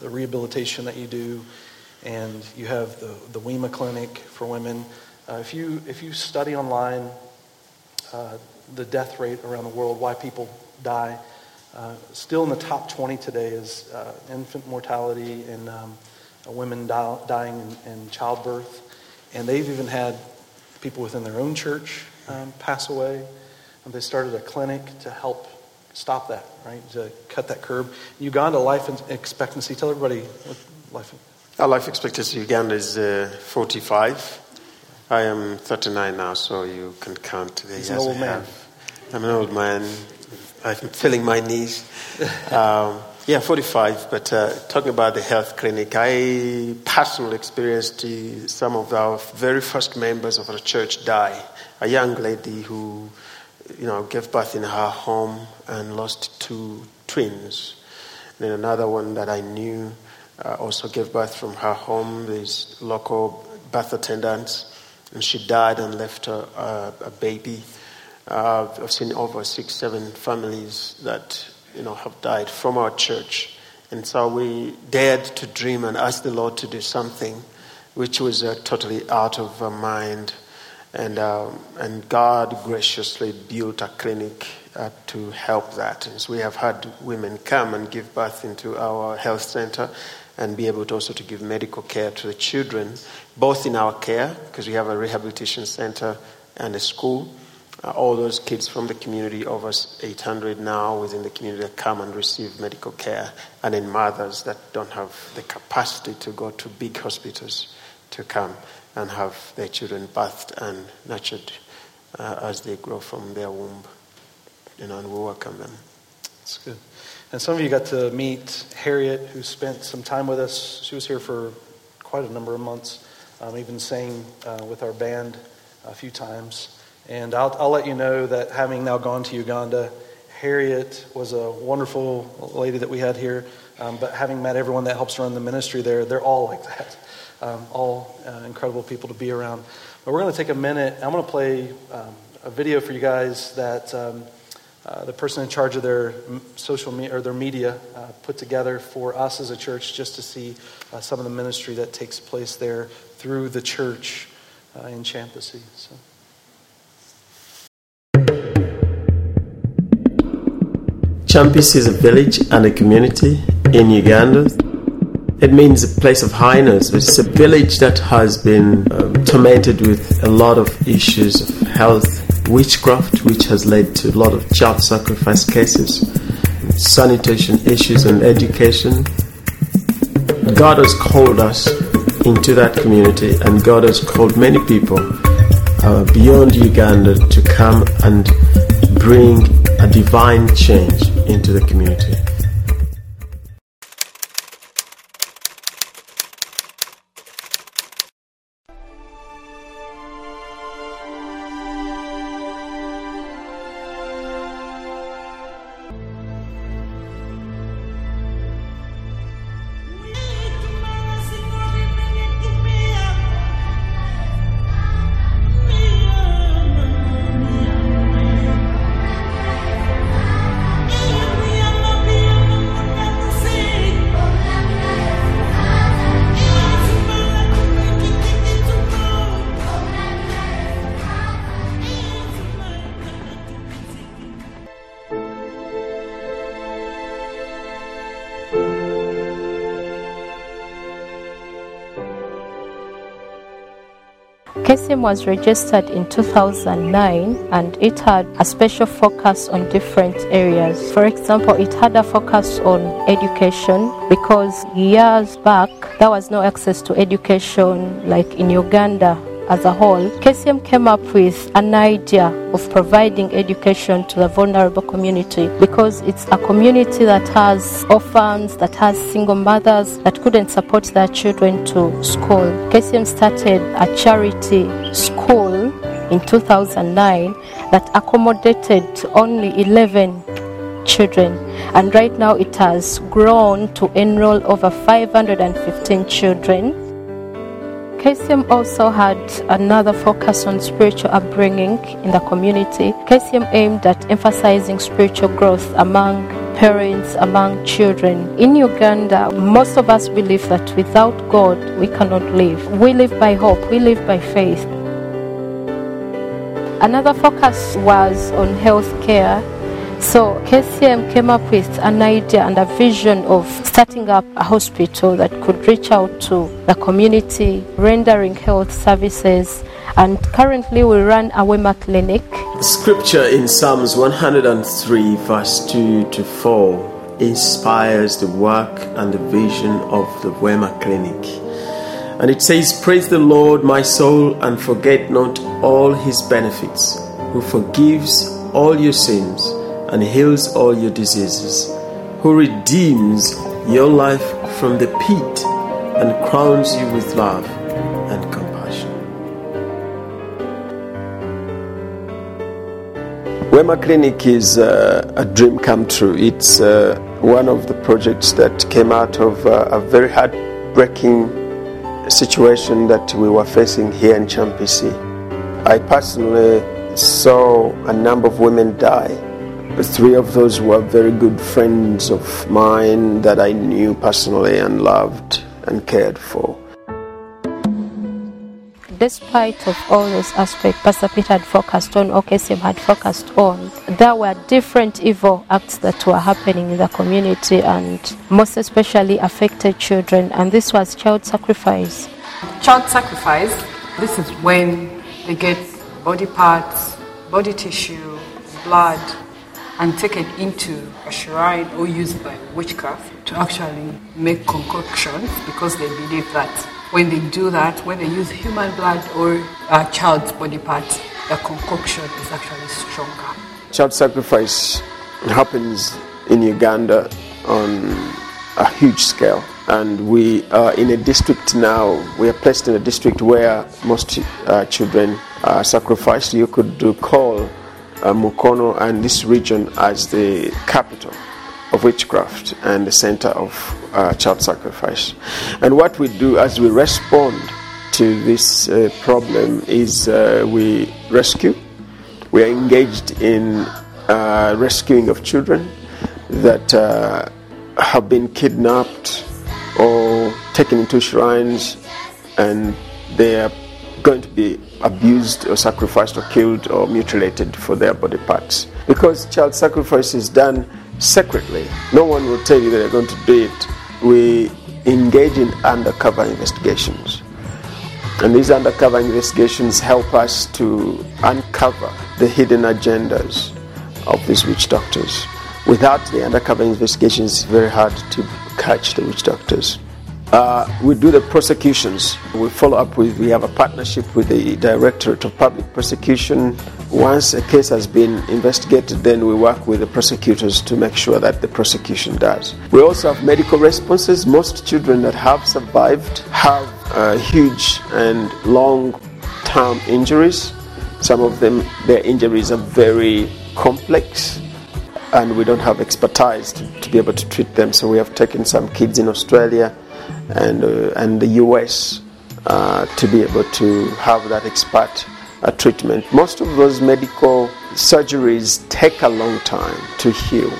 the rehabilitation that you do, and you have the, the WEMA clinic for women. Uh, if, you, if you study online uh, the death rate around the world, why people die, uh, still in the top 20 today is infant mortality and um, women dying in, in, childbirth. And they've even had people within their own church um, pass away. And they started a clinic to help stop that, right? To cut that curb. Uganda life expectancy, tell everybody what life Our life expectancy in Uganda is uh, 45. I am 39 now, so you can count the He's years an old I man. Have. I'm an old man. I'm feeling my knees. Um, yeah, 45. But uh, talking about the health clinic, I personally experienced some of our very first members of our church die. A young lady who, you know, gave birth in her home and lost two twins. And then another one that I knew uh, also gave birth from her home. These local birth attendants, and she died and left a, a, a baby. Uh, I've seen over six, seven families that you know, have died from our church. And so we dared to dream and ask the Lord to do something which was uh, totally out of our mind. And, um, and God graciously built a clinic uh, to help that. And so we have had women come and give birth into our health center and be able to also to give medical care to the children, both in our care, because we have a rehabilitation center and a school, uh, all those kids from the community, over 800 now within the community, that come and receive medical care, and in mothers that don't have the capacity to go to big hospitals to come and have their children bathed and nurtured uh, as they grow from their womb. You know, and we welcome them. That's good. And some of you got to meet Harriet, who spent some time with us. She was here for quite a number of months, um, even sang uh, with our band a few times. And I'll, I'll let you know that having now gone to Uganda, Harriet was a wonderful lady that we had here. Um, but having met everyone that helps run the ministry there, they're all like that. Um, all uh, incredible people to be around. But we're going to take a minute. I'm going to play um, a video for you guys that um, uh, the person in charge of their social media or their media uh, put together for us as a church just to see uh, some of the ministry that takes place there through the church uh, in Kyampisi. So. Kyampisi is a village and a community in Uganda. It means a place of highness. It's a village that has been um, tormented with a lot of issues of health witchcraft, which has led to a lot of child sacrifice cases, sanitation issues, and education. God has called us into that community, and God has called many people uh, beyond Uganda to come and bring a divine change into the community. Was registered in 2009 and it had a special focus on different areas. For example, it had a focus on education because years back there was no access to education like in Uganda as a whole, KCM came up with an idea of providing education to the vulnerable community because it's a community that has orphans, that has single mothers that couldn't support their children to school. KCM started a charity school in 2009 that accommodated only 11 children and right now it has grown to enroll over 515 children KCM also had another focus on spiritual upbringing in the community. KCM aimed at emphasizing spiritual growth among parents, among children. In Uganda, most of us believe that without God, we cannot live. We live by hope, we live by faith. Another focus was on health care so KCM came up with an idea and a vision of starting up a hospital that could reach out to the community, rendering health services. And currently we run a Wema clinic. Scripture in Psalms 103, verse 2 to 4, inspires the work and the vision of the Wema clinic. And it says, Praise the Lord, my soul, and forget not all his benefits, who forgives all your sins and heals all your diseases, who redeems your life from the pit and crowns you with love and compassion. Wema Clinic is uh, a dream come true. It's uh, one of the projects that came out of uh, a very heartbreaking situation that we were facing here in Kyampisi. I personally saw a number of women die three of those were very good friends of mine that I knew personally and loved and cared for. Despite of all those aspects Pastor Peter had focused on, OKCM had focused on, there were different evil acts that were happening in the community and most especially affected children and this was child sacrifice. Child sacrifice, this is when they get body parts, body tissue, blood, and taken into a shrine or used by witchcraft to actually make concoctions because they believe that when they do that, when they use human blood or a child's body parts, the concoction is actually stronger. Child sacrifice happens in Uganda on a huge scale. And we are in a district now, we are placed in a district where most uh, children are sacrificed. You could call uh, Mukono and this region as the capital of witchcraft and the center of uh, child sacrifice. And what we do as we respond to this uh, problem is uh, we rescue. We are engaged in uh, rescuing of children that uh, have been kidnapped or taken into shrines and they are going to be abused or sacrificed or killed or mutilated for their body parts. Because child sacrifice is done secretly, no one will tell you that they're going to do it. We engage in undercover investigations. And these undercover investigations help us to uncover the hidden agendas of these witch doctors. Without the undercover investigations, it's very hard to catch the witch doctors. Uh, we do the prosecutions. We follow up with, we have a partnership with the Directorate of Public Prosecution. Once a case has been investigated, then we work with the prosecutors to make sure that the prosecution does. We also have medical responses. Most children that have survived have uh, huge and long term injuries. Some of them, their injuries are very complex and we don't have expertise to, to, be able to treat them. So we have taken some kids in Australia and, uh, and the US uh, to be able to have that expert uh, treatment. Most of those medical surgeries take a long time to heal.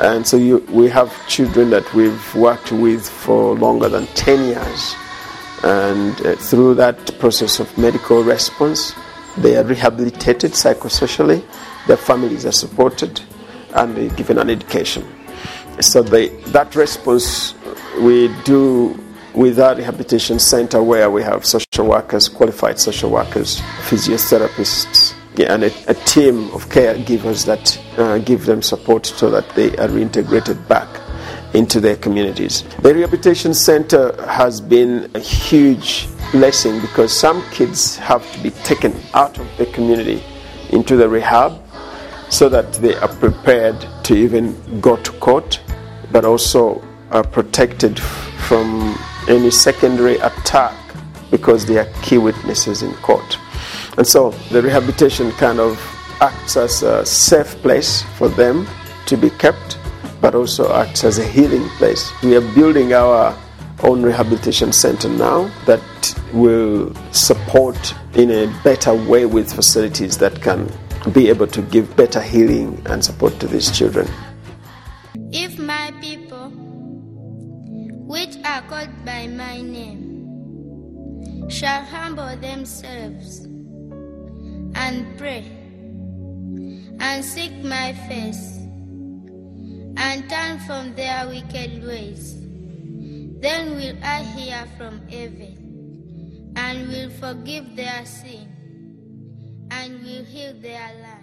And so you, we have children that we've worked with for longer than 10 years. And uh, through that process of medical response, they are rehabilitated psychosocially, their families are supported, and they're given an education. So they, that response we do with our rehabilitation center where we have social workers, qualified social workers, physiotherapists, yeah, and a, a, team of caregivers that uh, give them support so that they are reintegrated back into their communities. The rehabilitation center has been a huge blessing because some kids have to be taken out of the community into the rehab so that they are prepared to even go to court, but also are protected from any secondary attack because they are key witnesses in court. And so the rehabilitation kind of acts as a safe place for them to be kept, but also acts as a healing place. We are building our own rehabilitation center now that will support in a better way with facilities that can be able to give better healing and support to these children. If my people, which are called by my name, shall humble themselves and pray and seek my face and turn from their wicked ways, then will I hear from heaven and will forgive their sin and will heal their land.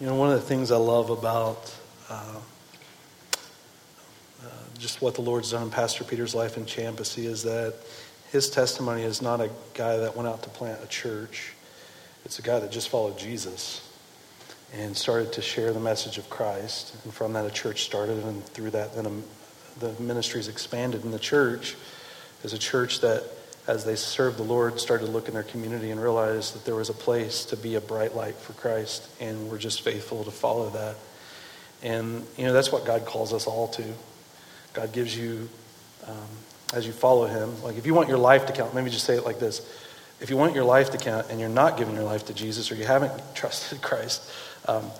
You know, one of the things I love about uh, uh, just what the Lord's done in Pastor Peter's life in Kyampisi is that his testimony is not a guy that went out to plant a church. It's a guy that just followed Jesus and started to share the message of Christ. And from that, a church started, and through that, then a, the ministries expanded. And the church is a church that, as they served the Lord, started to look in their community and realized that there was a place to be a bright light for Christ, and we're just faithful to follow that. And, you know, that's what God calls us all to. God gives you, um, as you follow Him, like if you want your life to count, maybe just say it like this if you want your life to count and you're not giving your life to Jesus or you haven't trusted Christ, um,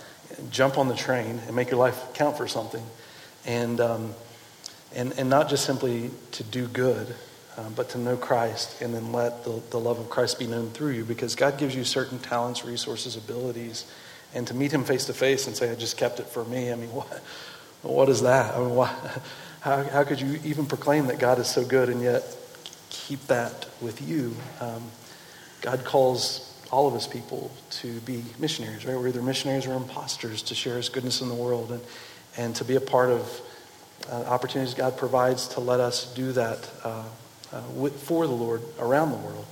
jump on the train and make your life count for something. And, um, and, and not just simply to do good, um, but to know Christ and then let the, the love of Christ be known through you because God gives you certain talents, resources, abilities. And to meet Him face to face and say, I just kept it for me, I mean, what, what is that? I mean, why, how, how could you even proclaim that God is so good and yet keep that with you? Um, God calls all of his people to be missionaries, right? We're either missionaries or imposters to share his goodness in the world and, and to be a part of uh, opportunities God provides to let us do that uh, uh, with, for the Lord around the world.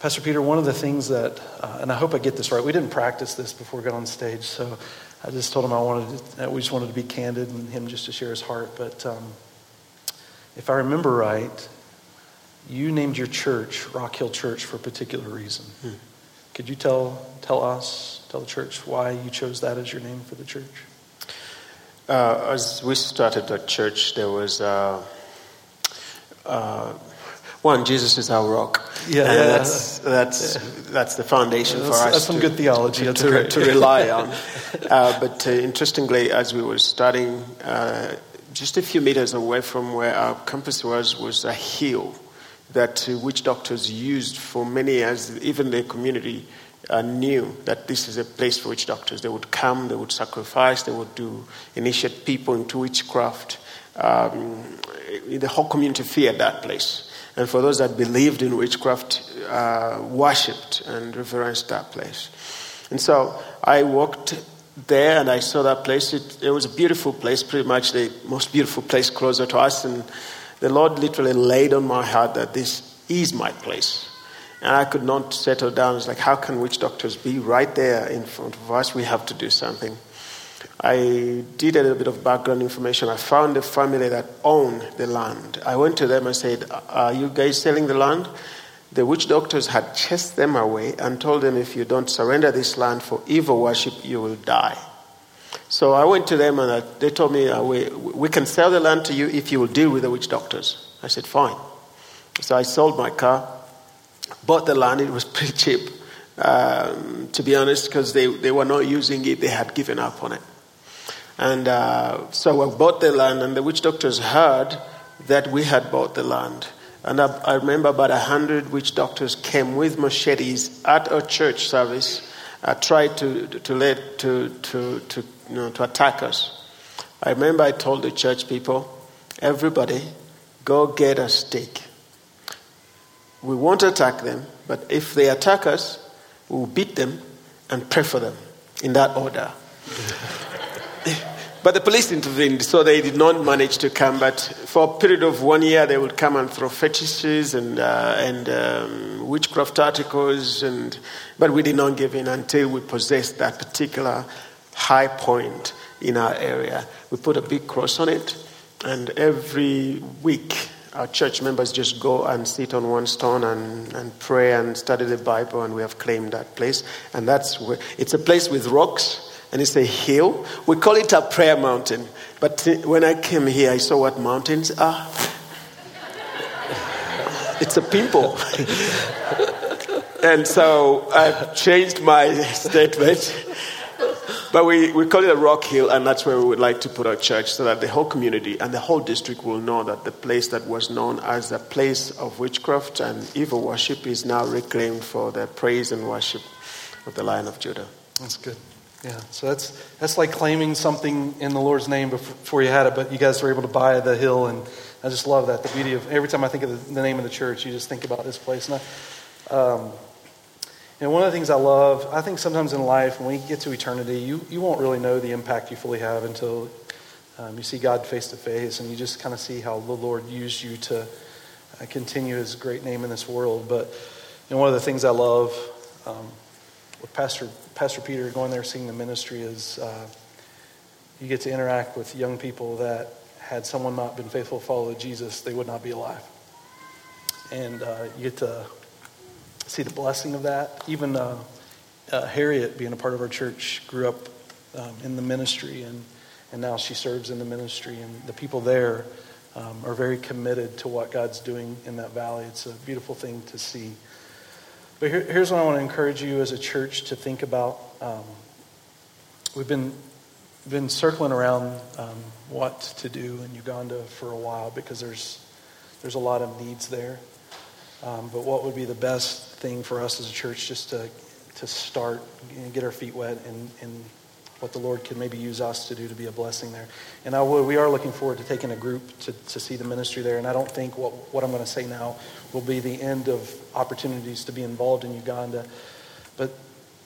Pastor Peter, one of the things that, uh, and I hope I get this right, we didn't practice this before we got on stage, so I just told him I wanted to, we just wanted to be candid and him just to share his heart. But um, if I remember right, you named your church Rock Hill Church for a particular reason. Hmm. Could you tell, tell us, tell the church why you chose that as your name for the church? Uh, as we started the church, there was uh, uh, one. Jesus is our rock. Yeah, yeah. that's that's yeah. that's the foundation yeah, for us. That's some to, good theology. to, to, to rely on. Uh, but uh, interestingly, as we were studying, uh, just a few meters away from where our campus was was a hill that witch doctors used for many years. Even the community uh, knew that this is a place for witch doctors. They would come, they would sacrifice, they would do initiate people into witchcraft. Um, the whole community feared that place. And for those that believed in witchcraft, uh, worshipped and reverenced that place. And so I walked there and I saw that place. It, it was a beautiful place, pretty much the most beautiful place closer to us. And the Lord literally laid on my heart that this is my place. And I could not settle down. It's like, how can witch doctors be right there in front of us? We have to do something. I did a little bit of background information. I found a family that owned the land. I went to them and said, Are you guys selling the land? The witch doctors had chased them away and told them, If you don't surrender this land for evil worship, you will die. So I went to them and they told me, uh, we, we can sell the land to you if you will deal with the witch doctors. I said, Fine. So I sold my car bought the land. It was pretty cheap, um, to be honest, because they, they were not using it. They had given up on it. And uh, so I bought the land, and the witch doctors heard that we had bought the land. And I, I remember about a hundred witch doctors came with machetes at a church service, uh, tried to to let to to to you know, to attack us. I remember I told the church people, everybody, go get a stake we won't attack them, but if they attack us, we will beat them and pray for them in that order. but the police intervened, so they did not manage to come. But for a period of one year, they would come and throw fetishes and, uh, and um, witchcraft articles, and, but we did not give in until we possessed that particular high point in our area. We put a big cross on it, and every week our church members just go and sit on one stone and, and pray and study the Bible, and we have claimed that place. And that's where it's a place with rocks and it's a hill. We call it a prayer mountain. But when I came here, I saw what mountains are. It's a pimple. and so I've changed my statement but we, we call it a rock hill, and that's where we would like to put our church so that the whole community and the whole district will know that the place that was known as a place of witchcraft and evil worship is now reclaimed for the praise and worship of the Lion of Judah. That's good. Yeah, so that's that's like claiming something in the Lord's name before you had it, but you guys were able to buy the hill, and I just love that. The beauty of every time I think of the, the name of the church, you just think about this place. And I, um, and one of the things I love, I think sometimes in life, when we get to eternity, you, you won't really know the impact you fully have until um, you see God face to face and you just kind of see how the Lord used you to uh, continue his great name in this world. But you know, one of the things I love um, with Pastor, Pastor Peter going there seeing the ministry is uh, you get to interact with young people that had someone not been faithful to follow Jesus, they would not be alive. And uh, you get to see the blessing of that. Even uh, uh, Harriet, being a part of our church, grew up um, in the ministry, and, and now she serves in the ministry. And the people there um, are very committed to what God's doing in that valley. It's a beautiful thing to see. But here, here's what I want to encourage you as a church to think about. Um, we've been been circling around um, what to do in Uganda for a while because there's there's a lot of needs there. Um, but what would be the best thing for us as a church just to, to start and get our feet wet and, in what the Lord could maybe use us to do to be a blessing there. And I, we are looking forward to taking a group to, to see the ministry there. And I don't think what, what I'm going to say now will be the end of opportunities to be involved in Uganda. But,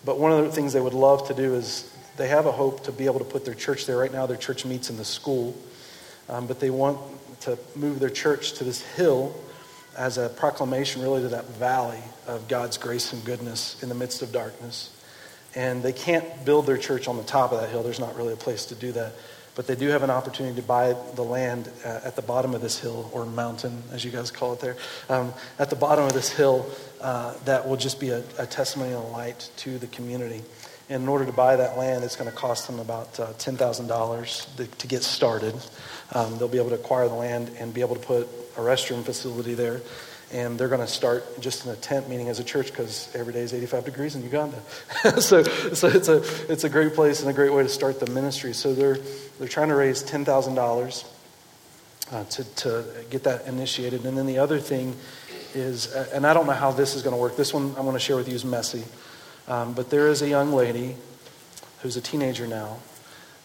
but one of the things they would love to do is they have a hope to be able to put their church there. Right now, their church meets in the school, um, but they want to move their church to this hill as a proclamation, really, to that valley of God's grace and goodness in the midst of darkness. And they can't build their church on the top of that hill. There's not really a place to do that. But they do have an opportunity to buy the land uh, at the bottom of this hill, or mountain, as you guys call it there, um, at the bottom of this hill uh, that will just be a, a, testimony and a light to the community. And in order to buy that land, it's going to cost them about uh, $10,000 to get started. Um, they'll be able to acquire the land and be able to put a restroom facility there and they're going to start just in a tent meeting as a church because every day is 85 degrees in Uganda. so, so it's a it's a great place and a great way to start the ministry. So they're they're trying to raise ten thousand uh, dollars to to get that initiated. And then the other thing is, and I don't know how this is going to work. This one I'm going to share with you is messy, um, but there is a young lady who's a teenager now.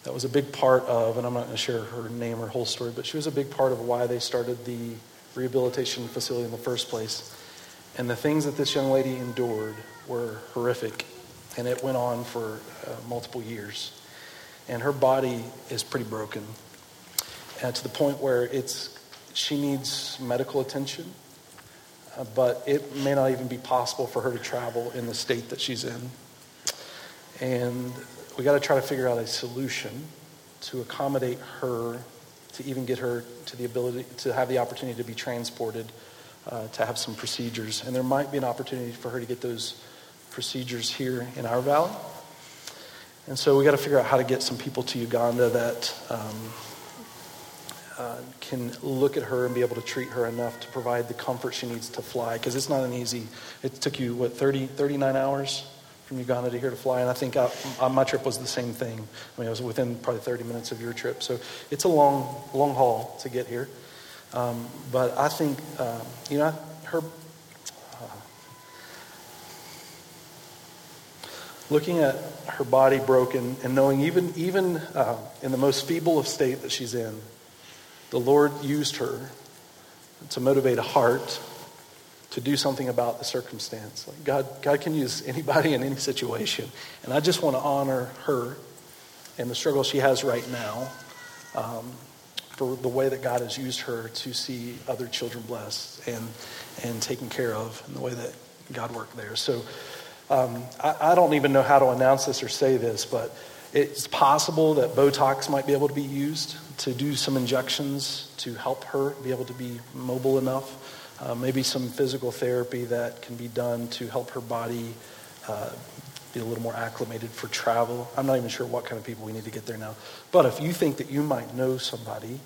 That was a big part of, and I'm not going to share her name or whole story, but she was a big part of why they started the rehabilitation facility in the first place. And the things that this young lady endured were horrific. And it went on for uh, multiple years. And her body is pretty broken. And to the point where it's, she needs medical attention. Uh, but it may not even be possible for her to travel in the state that she's in. And we got to try to figure out a solution to accommodate her to even get her to the ability to have the opportunity to be transported uh, to have some procedures. And there might be an opportunity for her to get those procedures here in our valley. And so we got to figure out how to get some people to Uganda that um, uh, can look at her and be able to treat her enough to provide the comfort she needs to fly. Because it's not an easy, it took you, what, 30, 39 hours from Uganda to here to fly. And I think I, my trip was the same thing. I mean, it was within probably 30 minutes of your trip. So it's a long, long haul to get here. Um, but I think, uh, you know, her. Uh, looking at her body broken and knowing even, even uh, in the most feeble of state that she's in, the Lord used her to motivate a heart to do something about the circumstance. Like God, God can use anybody in any situation. And I just want to honor her and the struggle she has right now um, for the way that God has used her to see other children blessed and, and taken care of and the way that God worked there. So um, I, I don't even know how to announce this or say this, but it's possible that Botox might be able to be used to do some injections to help her be able to be mobile enough uh, maybe some physical therapy that can be done to help her body uh, be a little more acclimated for travel. I'm not even sure what kind of people we need to get there now. But if you think that you might know somebody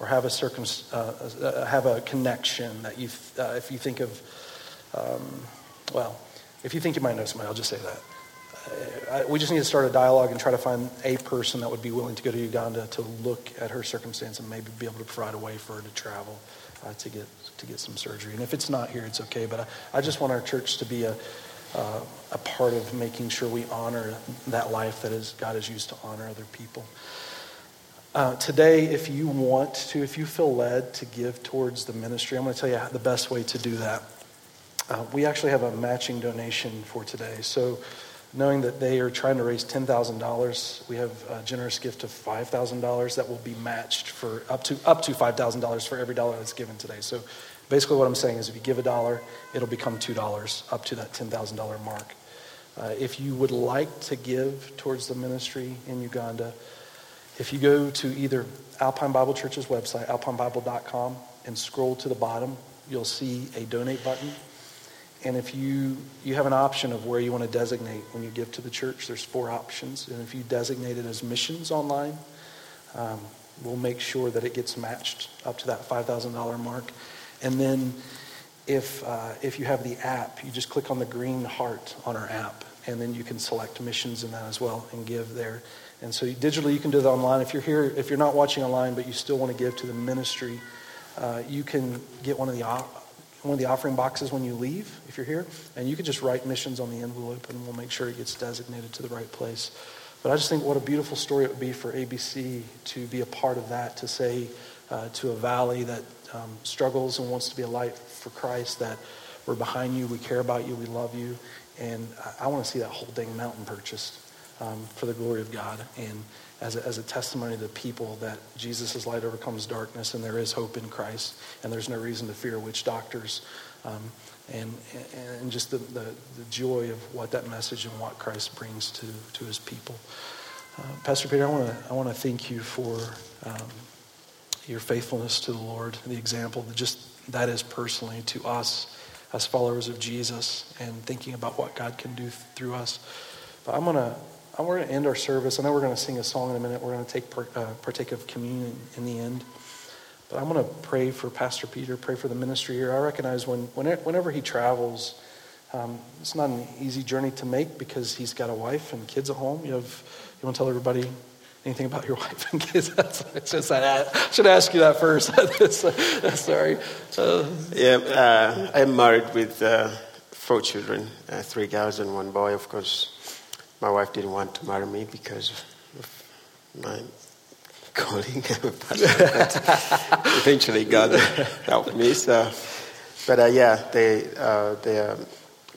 or have a, circum, uh, uh have a connection that you, uh, if you think of, um, well, if you think you might know somebody, I'll just say that. Uh, we just need to start a dialogue and try to find a person that would be willing to go to Uganda to look at her circumstance and maybe be able to provide a way for her to travel uh, to get to get some surgery. And if it's not here, it's okay. But I, I just want our church to be a uh, a part of making sure we honor that life that is God has used to honor other people. Uh, today, if you want to, if you feel led to give towards the ministry, I'm going to tell you the best way to do that. Uh, we actually have a matching donation for today. So knowing that they are trying to raise $10,000. We have a generous gift of $5,000 that will be matched for up to up to $5,000 for every dollar that's given today. So basically what I'm saying is if you give a dollar, it'll become $2 up to that $10,000 mark. Uh, if you would like to give towards the ministry in Uganda, if you go to either Alpine Bible Church's website, alpinebible.com, and scroll to the bottom, you'll see a donate button. And if you, you have an option of where you want to designate when you give to the church, there's four options. And if you designate it as missions online, um, we'll make sure that it gets matched up to that $5,000 mark. And then if, uh, if you have the app, you just click on the green heart on our app, and then you can select missions in that as well and give there. And so digitally, you can do that online. If you're here, if you're not watching online, but you still want to give to the ministry, uh, you can get one of the one of the offering boxes when you leave, if you're here, and you can just write missions on the envelope, and we'll make sure it gets designated to the right place. But I just think what a beautiful story it would be for ABC to be a part of that, to say uh, to a valley that um, struggles and wants to be a light for Christ that we're behind you, we care about you, we love you. And I, I want to see that whole dang mountain purchased um, for the glory of God. And as a, as a testimony to the people that Jesus' light overcomes darkness and there is hope in Christ and there's no reason to fear witch doctors. Um, and, and just the, the, the, joy of what that message and what Christ brings to, to his people. Uh, Pastor Peter, I want to I want to thank you for um, your faithfulness to the Lord, the example that just that is personally to us as followers of Jesus, and thinking about what God can do through us. But I'm I'm going to end our service. I know we're going to sing a song in a minute. We're going to take part, uh, partake of communion in the end. But I'm going to pray for Pastor Peter, pray for the ministry here. I recognize when, whenever he travels, um, it's not an easy journey to make because he's got a wife and kids at home. You have, you want to tell everybody anything about your wife and kids? just, I should ask you that first. Sorry. Uh, yeah, uh, I'm married with uh, four children, uh, three girls and one boy. Of course, my wife didn't want to marry me because of my calling. eventually, God helped me. So, but uh, yeah, they uh, they are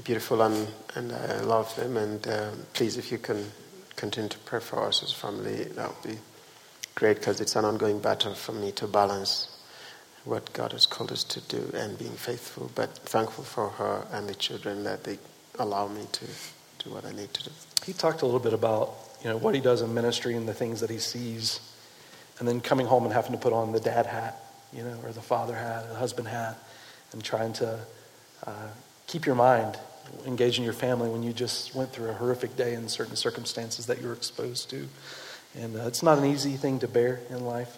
beautiful and and I love them. And uh, please, if you can continue to pray for us as a family, that would be great because it's an ongoing battle for me to balance what God has called us to do and being faithful. But thankful for her and the children that they allow me to do what I need to do. He talked a little bit about you know what he does in ministry and the things that he sees and then coming home and having to put on the dad hat, you know, or the father hat, the husband hat, and trying to uh, keep your mind engaged in your family when you just went through a horrific day in certain circumstances that you were exposed to. And uh, it's not an easy thing to bear in life,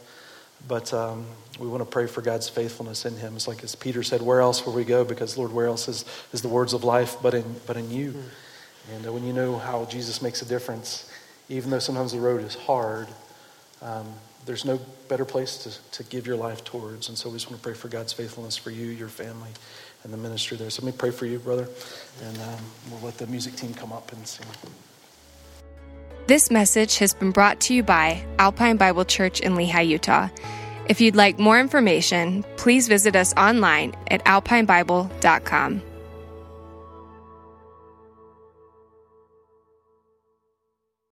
but um, we want to pray for God's faithfulness in Him. It's like as Peter said, "Where else will we go? Because Lord, where else is, is the words of life but in but in You?" Mm. And when you know how Jesus makes a difference, even though sometimes the road is hard. Um, there's no better place to, to give your life towards. And so we just want to pray for God's faithfulness for you, your family, and the ministry there. So let me pray for you, brother, and um, we'll let the music team come up and sing. This message has been brought to you by Alpine Bible Church in Lehi, Utah. If you'd like more information, please visit us online at alpinebible.com.